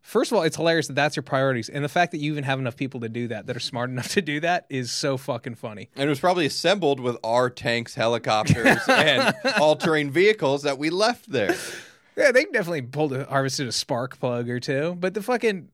First of all, it's hilarious that that's your priorities. And the fact that you even have enough people to do that, that are smart enough to do that, is so fucking funny. And it was probably assembled with our tanks, helicopters, and all terrain vehicles that we left there. Yeah, they definitely pulled a harvested a spark plug or two. But the fucking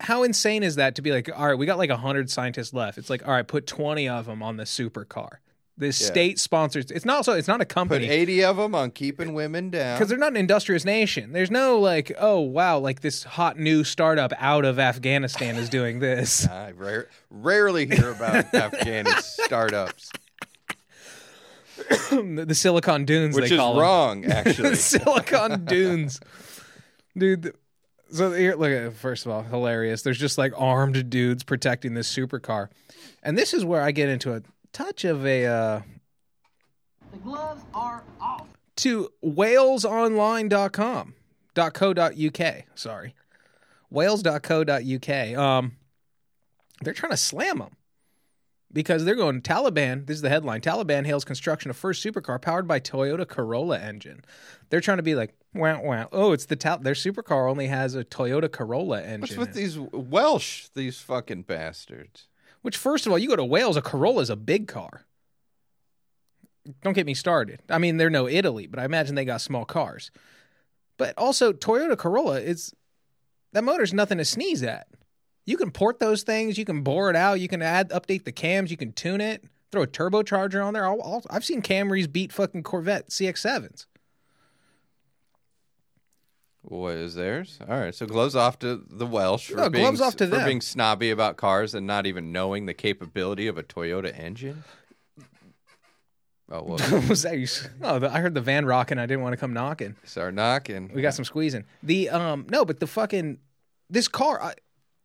how insane is that to be like, all right, we got like hundred scientists left. It's like, all right, put twenty of them on the supercar. The state sponsors. It's not so. It's not a company. Put 80 of them on keeping women down. because they're not an industrious nation. There's no like, oh wow, like this hot new startup out of Afghanistan is doing this. I rare, rarely hear about Afghani startups, the, Silicon Dunes, which they is call wrong, actually. Silicon Dunes, dude. So here, look at first of all, hilarious. There's just like armed dudes protecting this supercar, and this is where I get into a touch of a uh, The gloves are off. to walesonline.com .co.uk. Sorry, wales.co.uk. Um, they're trying to slam them because they're going Taliban. This is the headline: Taliban hails construction of first supercar powered by Toyota Corolla engine. They're trying to be like, wow, wow. Oh, it's the Tal- their supercar only has a Toyota Corolla engine. What's with it. these Welsh, these fucking bastards? Which, first of all, you go to Wales, a Corolla is a big car. Don't get me started. I mean, they're no Italy, but I imagine they got small cars. But also, Toyota Corolla is that motor's nothing to sneeze at. You can port those things. You can bore it out. You can add, update the cams. You can tune it. Throw a turbocharger on there. I'll, I've seen Camrys beat fucking Corvette CX7s. What is theirs? All right, so gloves off to the Welsh for, No, being, gloves off to for them. being snobby about cars and not even knowing the capability of a Toyota engine. Oh well, What was that? You, oh, the, I heard the van rocking. I didn't want to come knocking. start knocking. We got some squeezing. The um no, but the fucking this car, I,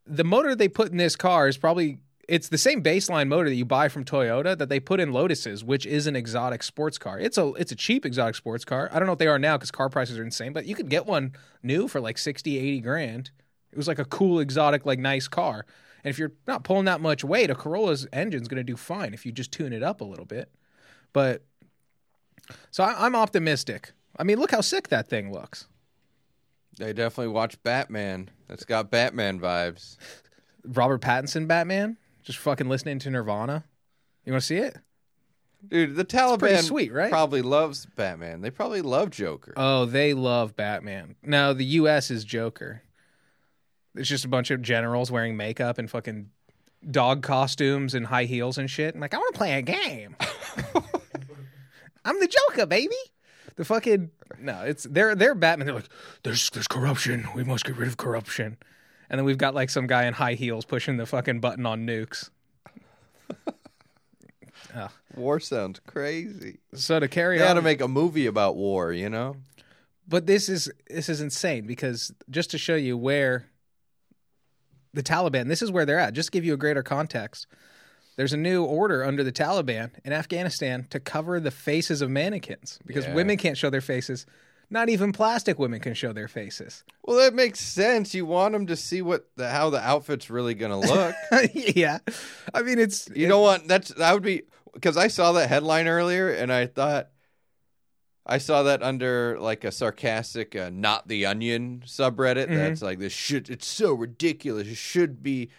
the motor they put in this car is probably it's the same baseline motor that you buy from Toyota that they put in Lotuses, which is an exotic sports car. It's a it's a cheap exotic sports car. I don't know what they are now because car prices are insane, but you could get one new for like 60, 80 grand. It was like a cool exotic, like nice car. And if you're not pulling that much weight, a Corolla's engine's going to do fine if you just tune it up a little bit. But so I, I'm optimistic. I mean, look how sick that thing looks. They definitely watch Batman. That's got Batman vibes. Robert Pattinson Batman, just fucking listening to Nirvana. You want to see it? Dude, the Taliban sweet, right? probably loves Batman. They probably love Joker. Oh, they love Batman. No, the U.S. is Joker. It's just a bunch of generals wearing makeup and fucking dog costumes and high heels and shit. I'm like, I want to play a game. I'm the Joker, baby. The fucking no, it's they're they're Batman. They're like, there's there's corruption. We must get rid of corruption. And then we've got like some guy in high heels pushing the fucking button on nukes. War sounds crazy. So to carry They on, to make a movie about war, you know? but this is this is insane because just to show you where the Taliban, this is where they're at. Just to give you a greater context. There's a new order under the Taliban in Afghanistan to cover the faces of mannequins because Yeah. women can't show their faces. Not even plastic women can show their faces. Well, that makes sense. You want them to see what the, how the outfit's really going to look. yeah. I mean it's you know what? That's that would be because I saw that headline earlier and I thought I saw that under like a sarcastic uh, "not the onion" subreddit. Mm-hmm. That's like this should. It's so ridiculous. It should be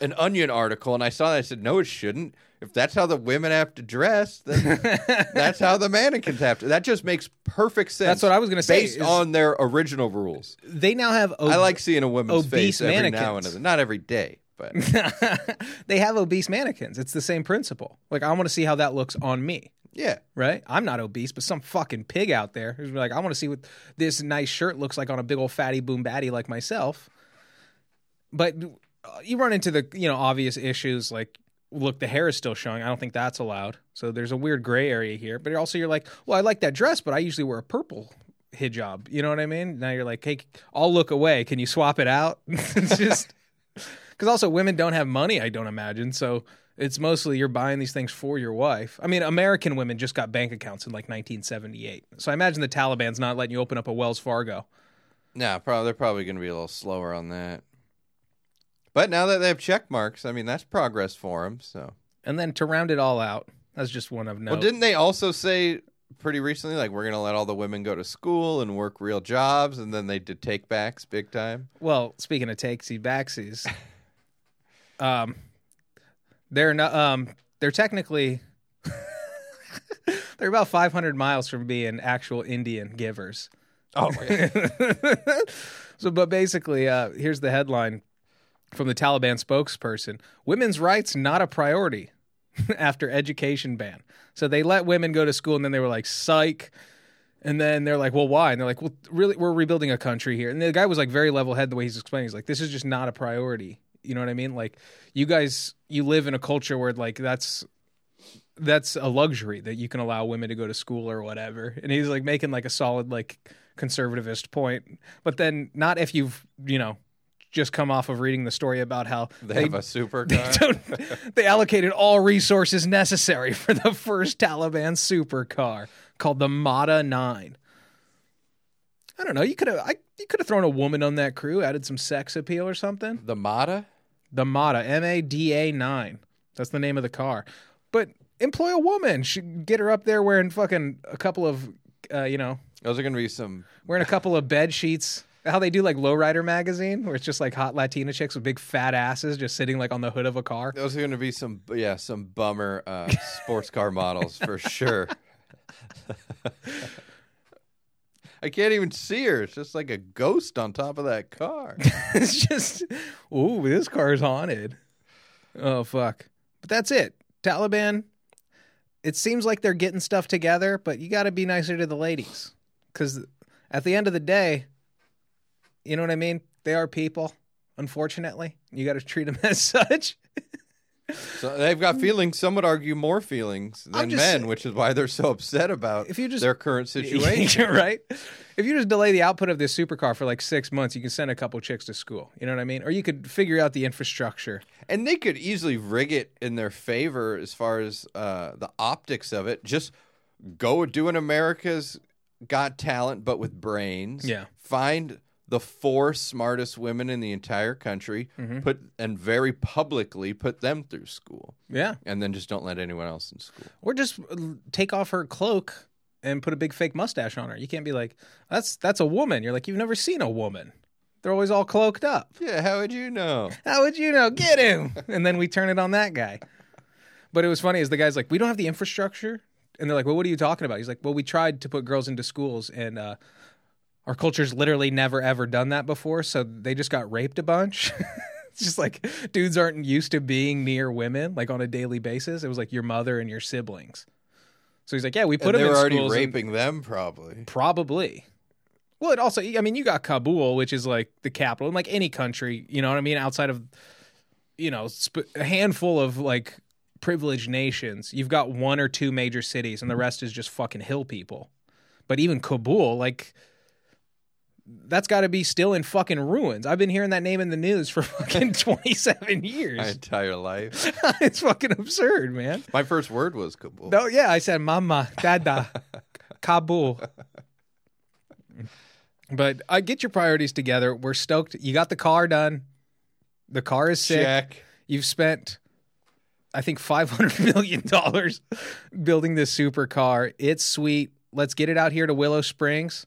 an onion article. And I saw that. I said, no, it shouldn't. If that's how the women have to dress, then that's how the mannequins have to. That just makes perfect sense. That's what I was gonna say, Based is- on their original rules. they now have ob- I like seeing a woman's obese face every now and then. Not every day, but they have obese mannequins. It's the same principle. Like I want to see how that looks on me. yeah. right? I'm not obese, but some fucking pig out there who's like, I want to see what this nice shirt looks like on a big old fatty boom batty like myself. But you run into the you know obvious issues like, look, the hair is still showing. I don't think that's allowed. So there's a weird gray area here. But also you're like, well, I like that dress, but I usually wear a purple hijab. You know what I mean? Now you're like, hey, I'll look away. Can you swap it out? it's just because also women don't have money. I don't imagine so. It's mostly you're buying these things for your wife. I mean, American women just got bank accounts in like 1978. So I imagine the Taliban's not letting you open up a Wells Fargo. Nah, probably they're probably going to be a little slower on that. But now that they have check marks, I mean that's progress for them. So, And then to round it all out, that's just one of note. well, didn't they also say pretty recently like we're going to let all the women go to school and work real jobs, and then they did take backs big time? Well, speaking of takesy backsies, um, they're not. Um, they're technically they're about 500 miles from being actual Indian givers. Oh, so, but basically, uh, here's the headline from the Taliban spokesperson: "Women's rights not a priority after education ban." So they let women go to school, and then they were like, "Psych." And then they're like, "Well, why?" And they're like, "Well, really, we're rebuilding a country here." And the guy was like, very level-headed the way he's explaining. He's like, "This is just not a priority." You know what I mean? Like, you guys, you live in a culture where like that's that's a luxury that you can allow women to go to school or whatever. And he's like making like a solid like conservativist point. But then not if you've, you know, just come off of reading the story about how they, have a supercar. don't- they allocated all resources necessary for the first Taliban supercar called the Mada 9. I don't know. You could have I you could have thrown a woman on that crew, added some sex appeal or something. the Mada. The Mada, M A D A 9. That's the name of the car. But employ a woman. Should get her up there wearing fucking a couple of uh, you know, Those are going to be some. wearing a couple of bed sheets. How they do like Lowrider magazine, where it's just like hot Latina chicks with big fat asses just sitting like on the hood of a car. Those are going to be some. Yeah, some bummer uh, sports car models for sure. I can't even see her. It's just like a ghost on top of that car. it's just, ooh, this car's haunted. Oh fuck! But that's it. Taliban. It seems like they're getting stuff together, but you got to be nicer to the ladies, because at the end of the day, you know what I mean. They are people. Unfortunately, you got to treat them as such. So they've got feelings. Some would argue more feelings than men, saying- which is why they're so upset about If you just- their current situation. right? If you just delay the output of this supercar for like six months, you can send a couple chicks to school. You know what I mean? Or you could figure out the infrastructure. and they could easily rig it in their favor as far as uh, the optics of it. Just go do an America's Got Talent, but with brains. Yeah. Find the four smartest women in the entire country, Mm-hmm. put and very publicly put them through school, Yeah. and then just don't let anyone else in school. Or just take off her cloak and put a big fake mustache on her. You can't be like, that's that's a woman. You're like, you've never seen a woman. They're always all cloaked up. Yeah, how would you know? How would you know? Get him. and then we turn it on that guy. But it was funny is the guy's like, we don't have the infrastructure, and they're like, well, what are you talking about? He's like, well, we tried to put girls into schools, and uh, our culture's literally never ever done that before, so they just got raped a bunch. it's just like dudes aren't used to being near women like on a daily basis. It was like your mother and your siblings. So he's like, yeah, we put And them they in were already schools and- raping them, probably. Probably. Well, it also, I mean, you got Kabul, which is like the capital, in like any country, you know what I mean? Outside of, you know, sp- a handful of like privileged nations, you've got one or two major cities, and the rest is just fucking hill people. But even Kabul, like, that's got to be still in fucking ruins. I've been hearing that name in the news for fucking 27 years. My entire life. it's fucking absurd, man. My first word was Kabul. No, yeah, I said mama, dada, Kabul. But I get your priorities together. We're stoked. You got the car done. The car is sick. Check. You've spent, I think, five hundred million dollars building this supercar. It's sweet. Let's get it out here to Willow Springs,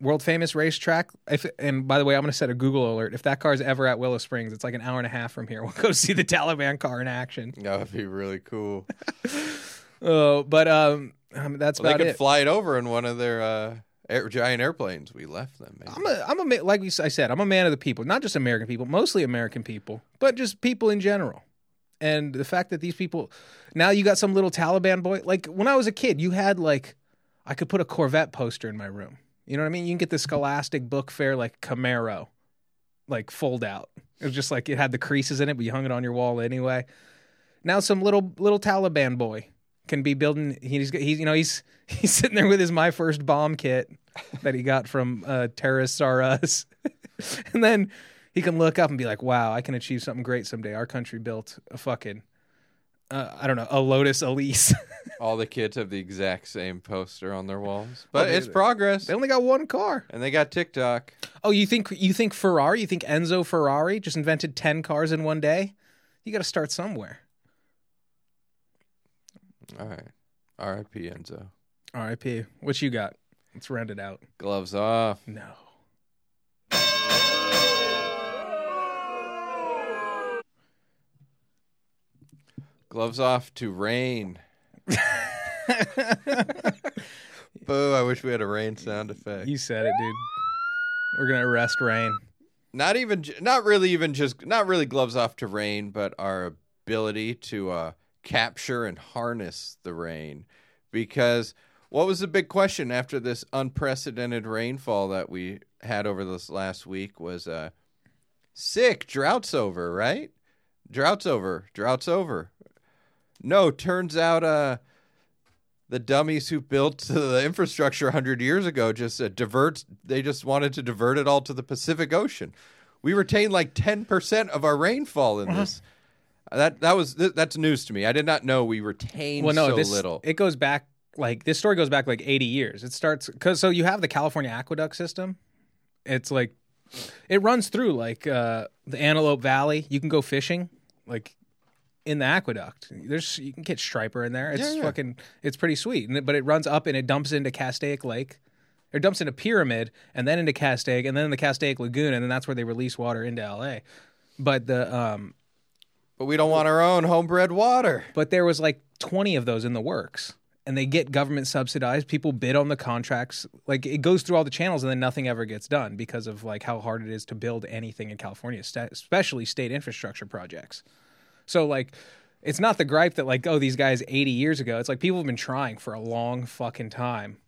world famous racetrack. If and by the way, I'm going to set a Google alert. If that car's ever at Willow Springs, it's like an hour and a half from here. We'll go see the Taliban car in action. That would be really cool. Oh, but um, um that's Well, they about could it. fly it over in one of their uh, air, giant airplanes. We left them. Maybe. I'm a, I'm a, like I said, I'm a man of the people, not just American people, mostly American people, but just people in general. And the fact that these people, now you got some little Taliban boy. Like when I was a kid, you had like, I could put a Corvette poster in my room. You know what I mean? You can get the Scholastic Book Fair like Camaro, like fold out. It was just like it had the creases in it, but you hung it on your wall anyway. Now some little little Taliban boy can be building. He's he's you know he's he's sitting there with his my first bomb kit that he got from uh, Terrorists Are Us, and then he can look up and be like, "Wow, I can achieve something great someday." Our country built a fucking uh, I don't know a Lotus Elise. All the kids have the exact same poster on their walls, but it's progress. they only got one car. And they got TikTok. Oh, you think you think Ferrari? You think Enzo Ferrari just invented ten cars in one day? You got to start somewhere. All right. R.I.P. Enzo. R.I.P. What you got? Let's round it out. Gloves off. No. Gloves off to rain. Boo! I wish we had a rain sound effect. You said it, dude. We're gonna arrest Rain. not even not really even just not really gloves off to rain but our ability to uh capture and harness the rain because what was the big question after this unprecedented rainfall that we had over this last week was uh sick drought's over right drought's over drought's over no turns out uh the dummies who built the infrastructure 100 years ago just uh, divert they just wanted to divert it all to the pacific ocean we retain like 10% of our rainfall in this that that was th- that's news to me i did not know we retained Well, no, so this little it goes back like this story goes back like 80 years. It starts because so you have the California aqueduct system. It's like it runs through like uh, the Antelope Valley. You can go fishing like in the aqueduct. There's you can get striper in there. It's Yeah, yeah. fucking it's pretty sweet. And it- But it runs up and it dumps into Castaic Lake. It dumps into Pyramid and then into Castaic and then in the Castaic Lagoon and then that's where they release water into LA. But the um but we don't want our own homebred water but there was like 20 of those in the works and they get government subsidized people bid on the contracts like it goes through all the channels and then nothing ever gets done because of like how hard it is to build anything in california sta- especially state infrastructure projects so like it's not the gripe that like oh these guys 80 years ago it's like people have been trying for a long fucking time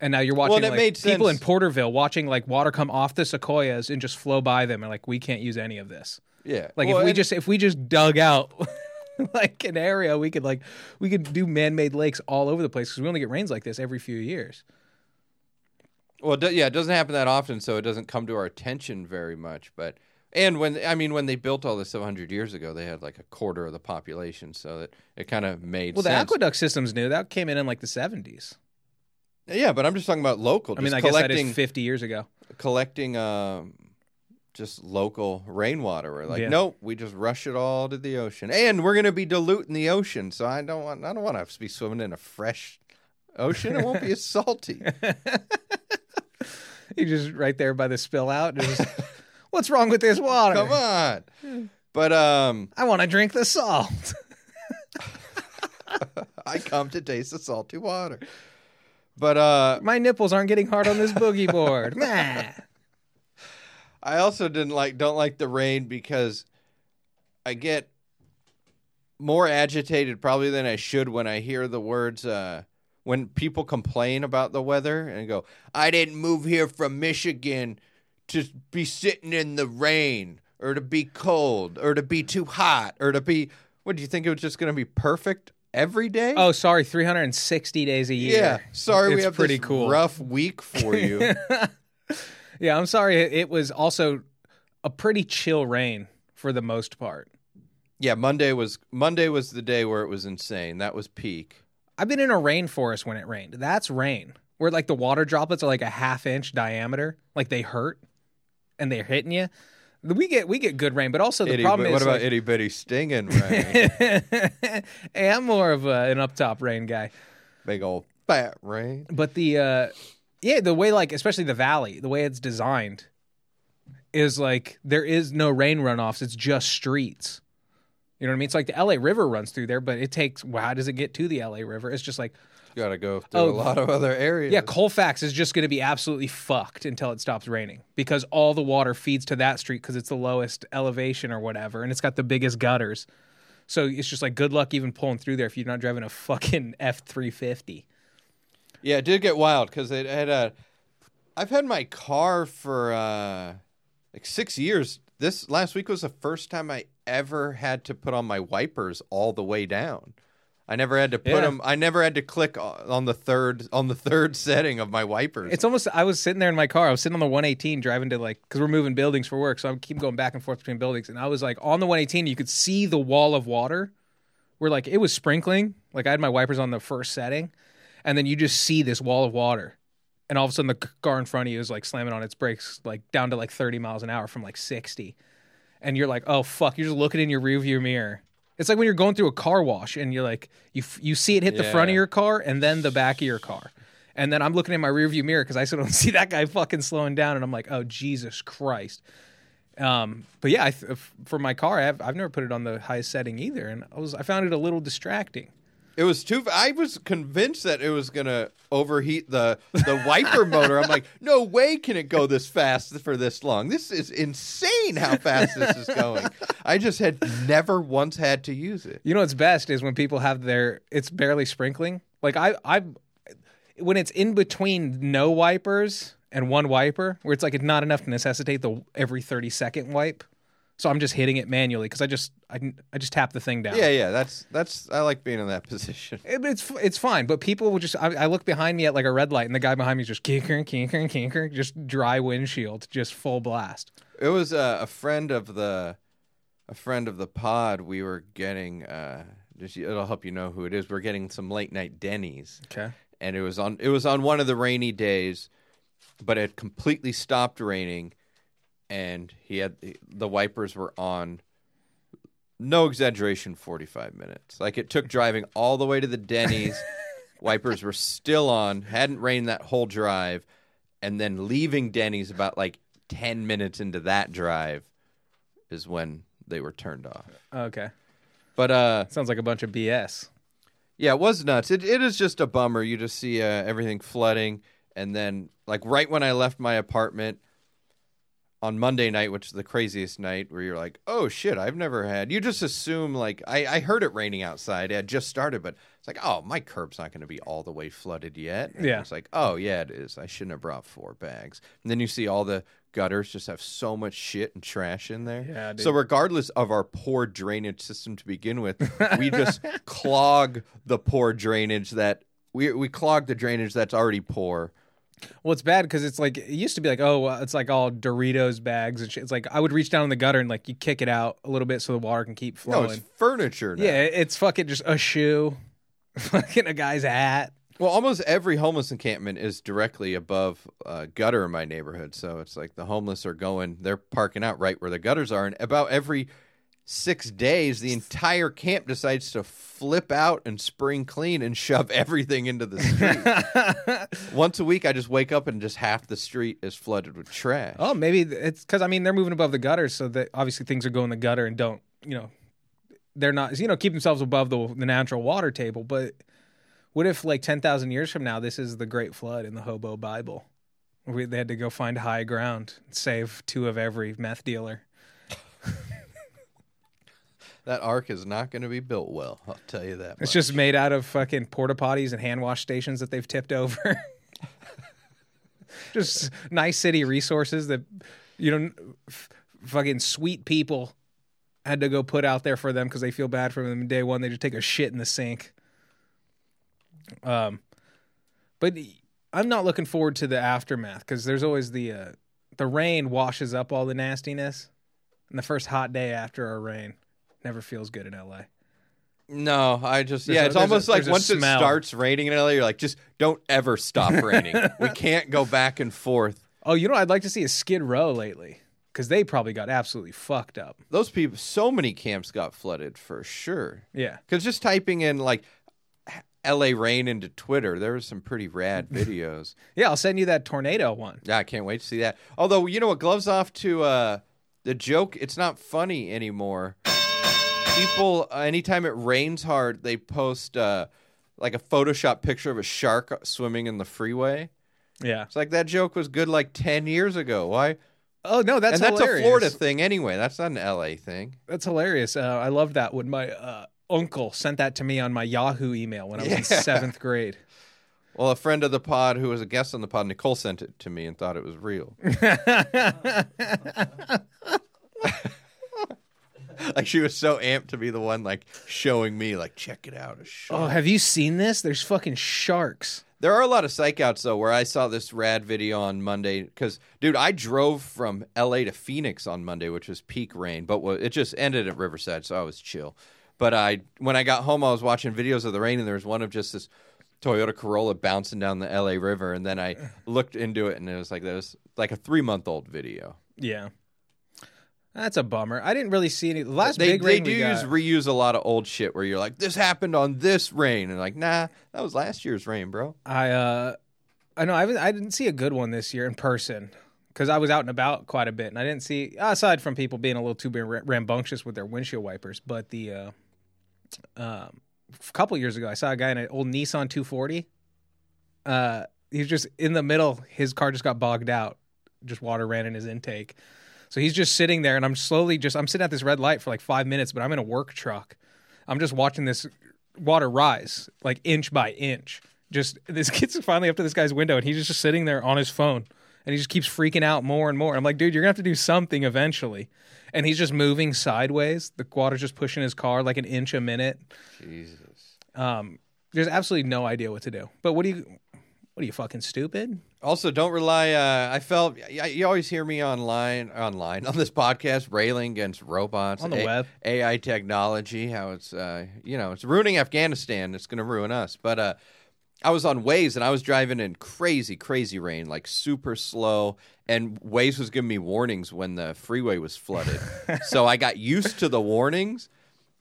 and now you're watching it like, people in. Porterville watching like water come off the sequoias and just flow by them and like we can't use any of this. yeah Like Well, if we and- just if we just dug out like an area, we could like we could do man-made lakes all over the place because we only get rains like this every few years. Well, yeah, it doesn't happen that often, so it doesn't come to our attention very much. But and when I mean when they built all this 700 years ago, they had like a quarter of the population, so that it kind of made sense. Well, the aqueduct system's new. That came in in like the seventies. yeah, but I'm just talking about local. I mean, I guess that collecting is fifty years ago. collecting um, just local rainwater. We're like, Yeah. nope, we just rush it all to the ocean, and we're gonna be diluting the ocean. So I don't want I don't want to be swimming in a fresh ocean. It won't be as salty. You're just right there by the spill out. Just, What's wrong with this water? Come on. But um, I want to drink the salt. I come to taste the salty water. But uh, My nipples aren't getting hard on this boogie board. Meh. I also didn't like don't like the rain because I get more agitated probably than I should when I hear the words uh when people complain about the weather and go, I didn't move here from Michigan to be sitting in the rain or to be cold or to be too hot or to be what do you think it was just gonna be perfect every day? Oh, sorry, 360 days a year. yeah. Sorry we It's have pretty cool. rough week for you. Yeah, I'm sorry. It was also a pretty chill rain for the most part. yeah, Monday was Monday was the day where it was insane. That was peak. I've been in a rainforest when it rained. That's rain. Where like the water droplets are like a half inch diameter, like they hurt and they're hitting you. We get we get good rain, but also the Itty, problem is what about like, itty bitty stinging rain? hey, I'm more of a, an up top rain guy. Big old fat rain. But the uh yeah, the way like especially the valley, the way it's designed is like there is no rain runoffs, it's just streets. You know what I mean? It's like the LA River runs through there, but it takes well, how does it get to the LA River? It's just like Got to go through Oh, a lot of other areas. yeah, Colfax is just going to be absolutely fucked until it stops raining because all the water feeds to that street because it's the lowest elevation or whatever, and it's got the biggest gutters. So it's just like good luck even pulling through there if you're not driving a fucking F three fifty. yeah, it did get wild because it had a. I've had my car for uh, like six years. This last week was the first time I ever had to put on my wipers all the way down. I never had to put Yeah. them. I never had to click on the third on the third setting of my wipers. It's almost. I was sitting there in my car. I was sitting on the 118 driving to like because we're moving buildings for work, so I keep going back and forth between buildings. And I was like on the 118, you could see the wall of water where like it was sprinkling. Like I had my wipers on the first setting, and then you just see this wall of water, and all of a sudden the car in front of you is like slamming on its brakes like down to like 30 miles an hour from like 60, and you're like, oh fuck! You're just looking in your rearview mirror. It's like when you're going through a car wash and you're like you f- you see it hit the front of your car and then the back of your car. And then I'm looking in my rearview mirror because I still don't see that guy fucking slowing down, and I'm like, "Oh Jesus Christ!" Um, but yeah, I th- f- for my car, I've, I've never put it on the highest setting either, and I was I found it a little distracting. It was too. I was convinced that it was gonna overheat the the wiper motor. I'm like, no way can it go this fast for this long. This is insane how fast this is going. I just had never once had to use it. You know what's best is when people have their it's barely sprinkling. Like I I when it's in between no wipers and one wiper, where it's like it's not enough to necessitate the every 30 second wipe. So I'm just hitting it manually because I just I, I just tap the thing down. Yeah, yeah. That's that's. I like being in that position. It- it's it's fine, but people will just. I, I look behind me at like a red light, and the guy behind me is just kinkering, kinkering, kinkering, just dry windshield, just full blast. It was uh, a friend of the a friend of the pod. We were getting. Uh, just, it'll help you know who it is. We're getting some late night Denny's. Okay. and it was on it was on one of the rainy days, but it completely stopped raining, and he had the wipers were on. No exaggeration, forty five minutes. Like it took driving all the way to the Denny's. wipers were still on, hadn't rained that whole drive, and then leaving Denny's about like ten minutes into that drive is when they were turned off. Okay. But uh Sounds like a bunch of BS. yeah, it was nuts. It it is just a bummer. You just see uh, everything flooding, and then like right when I left my apartment on Monday night, which is the craziest night, where you're like, oh shit, I've never had. You just assume like I I heard it raining outside. It had just started, but it's like, oh, my curb's not going to be all the way flooded yet. And Yeah. it's like, oh yeah, it is. I shouldn't have brought four bags. And then you see all the gutters just have so much shit and trash in there. Yeah, dude. So regardless of our poor drainage system to begin with, we just clog the poor drainage that we we clog the drainage that's already poor. Well, it's bad because it's like it used to be like, oh, it's like all Doritos bags and shit. It's like I would reach down in the gutter and like you kick it out a little bit so the water can keep flowing. No, it's furniture. Now. yeah, it's fucking just a shoe, fucking a guy's hat. Well, almost every homeless encampment is directly above uh, gutter in my neighborhood. So it's like the homeless are going, they're parking out right where the gutters are. And about every six days, the entire camp decides to flip out and spring clean and shove everything into the street. Once a week, I just wake up and just half the street is flooded with trash. Oh, maybe it's because I mean they're moving above the gutters, so that obviously things are going in the gutter and don't you know they're not you know keep themselves above the the natural water table. But What if like ten thousand years from now, this is the Great Flood in the Hobo Bible? We, they had to go find high ground, save two of every meth dealer. That ark is not going to be built well. I'll tell you that. It's much. just made out of fucking porta potties and hand wash stations that they've tipped over. just nice city resources that you know, f- fucking sweet people had to go put out there for them because they feel bad for them. Day one, they just take a shit in the sink. Um, but I'm not looking forward to the aftermath because there's always the uh, the rain washes up all the nastiness, and the first hot day after a rain never feels good in LA. No, I just There's yeah. a- it's there's a- almost like there's a once it smell. starts raining in LA, you're like, just don't ever stop raining. we can't go back and forth. Oh, you know, what I'd like to see a Skid Row lately because they probably got absolutely fucked up. Those people, so many camps got flooded for sure. Yeah. Because just typing in like LA rain into Twitter, there was some pretty rad videos. Yeah, I'll send you that tornado one. yeah, I can't wait to see that. Although you know what, gloves off to uh, the joke. It's not funny anymore. People, uh, anytime it rains hard, they post uh, like a Photoshop picture of a shark swimming in the freeway. Yeah. It's like that joke was good like ten years ago. Why? Oh no, that's and that's hilarious. a Florida thing anyway. That's not an LA thing. That's hilarious. Uh, I love that when my uh, uncle sent that to me on my Yahoo email when I was in seventh grade. Well, a friend of the pod who was a guest on the pod, Nicole, sent it to me and thought it was real. like she was so amped to be the one like showing me like check it out a shark. Oh, have you seen this? There's fucking sharks. There are a lot of psych outs though where I saw this rad video on Monday because dude, I drove from L.A. to Phoenix on Monday, which was peak rain, but it just ended at Riverside, so I was chill. But I when I got home, I was watching videos of the rain, and there was one of just this Toyota Corolla bouncing down the L.A. River, and then I looked into it, and it was like was like a three month old video. Yeah. That's a bummer. I didn't really see any. The last They, big rain they do use reuse a lot of old shit where you're like, this happened on this rain, and like, nah, that was last year's rain, bro. I uh, I know I I didn't see a good one this year in person because I was out and about quite a bit, and I didn't see aside from people being a little too rambunctious with their windshield wipers. But the uh, um, a couple years ago, I saw a guy in an old Nissan 240. Uh, he's just in the middle. His car just got bogged out. Just water ran in his intake. So he's just sitting there, and I'm slowly just I'm sitting at this red light for like five minutes, but I'm in a work truck. I'm just watching this water rise like inch by inch. Just this gets finally up to this guy's window, and he's just sitting there on his phone, and he just keeps freaking out more and more. I'm like, dude, you're gonna have to do something eventually. And he's just moving sideways. The water's just pushing his car like an inch a minute. Jesus. Um, there's absolutely no idea what to do. But what do you? What are you fucking stupid? Also, don't rely. Uh, I felt you always hear me online, online on this podcast, railing against robots On the A- web. AI technology. How it's, uh, you know, it's ruining Afghanistan. It's going to ruin us. But uh, I was on Waze and I was driving in crazy, crazy rain, like super slow. And Waze was giving me warnings when the freeway was flooded. so I got used to the warnings.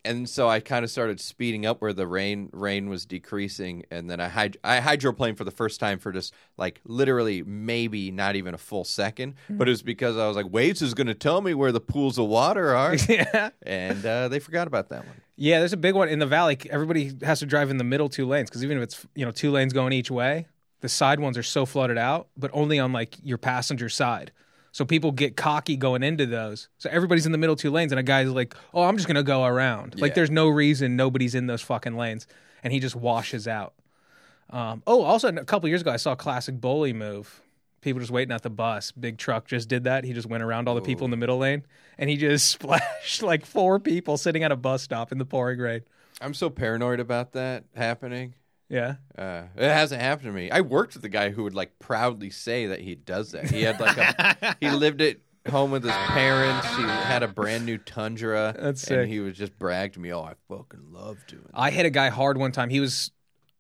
And so I kind of started speeding up where the rain rain was decreasing, and then I hyd- I hydroplaned for the first time for just like literally maybe not even a full second, but it was because I was like, Waze is going to tell me where the pools of water are, yeah. and uh, they forgot about that one. Yeah, there's a big one in the valley. Everybody has to drive in the middle two lanes because even if it's you know two lanes going each way, the side ones are so flooded out, but only on like your passenger side. So people get cocky going into those. So everybody's in the middle two lanes, and a guy's like, "Oh, I'm just gonna go around." Like there's no reason nobody's in those fucking lanes, and he just washes out. Um, oh, also a couple years ago, I saw a classic bully move. People just waiting at the bus. Big truck just did that. He just went around all the people in the middle lane, and he just splashed like four people sitting at a bus stop in the pouring rain. I'm so paranoid about that happening. Yeah. Uh, it hasn't happened to me. I worked with a guy who would like proudly say that he does that. He had like a he lived at home with his parents. He had a brand new Tundra, That's and sick. he was just bragged to me, "Oh, I fucking love doing." That. I hit a guy hard one time. He was,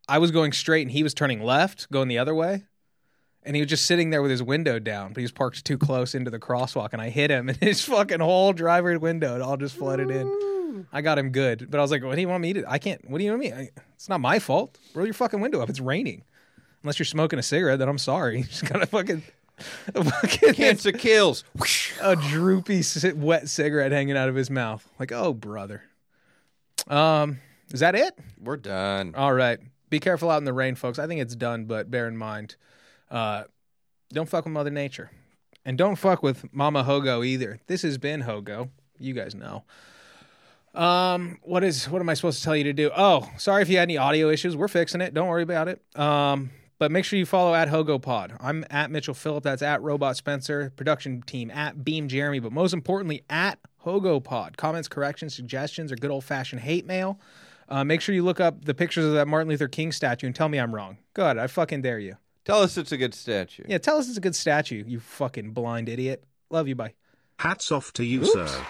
I was going straight and he was turning left, going the other way. And he was just sitting there with his window down, but he was parked too close into the crosswalk. And I hit him, and his fucking whole driver window it all just flooded in. I got him good, but I was like, "What do you want me to? I can't. What do you want me? I, it's not my fault. Roll your fucking window up. It's raining. Unless you're smoking a cigarette, then I'm sorry. You just got a fucking, a fucking Cancer kills. A droopy ci- wet cigarette hanging out of his mouth. Like, oh brother. Um, is that it? We're done. All right. Be careful out in the rain, folks. I think it's done, but bear in mind, uh, don't fuck with Mother Nature. And don't fuck with Mama Hogo either. This has been Hogo. You guys know. Um, what is what am I supposed to tell you to do? Oh, sorry if you had any audio issues. We're fixing it. Don't worry about it. Um, but make sure you follow at Hogo Pod. I'm at Mitchell Phillip. That's at Robot Spencer. Production team at Beam Jeremy. But most importantly, at Hogo Pod. Comments, corrections, suggestions, or good old fashioned hate mail. Uh, make sure you look up the pictures of that Martin Luther King statue and tell me I'm wrong. Go ahead. I fucking dare you. Tell us it's a good statue. Yeah, tell us it's a good statue, you fucking blind idiot. Love you. Bye. Hats off to you, Oops. sir.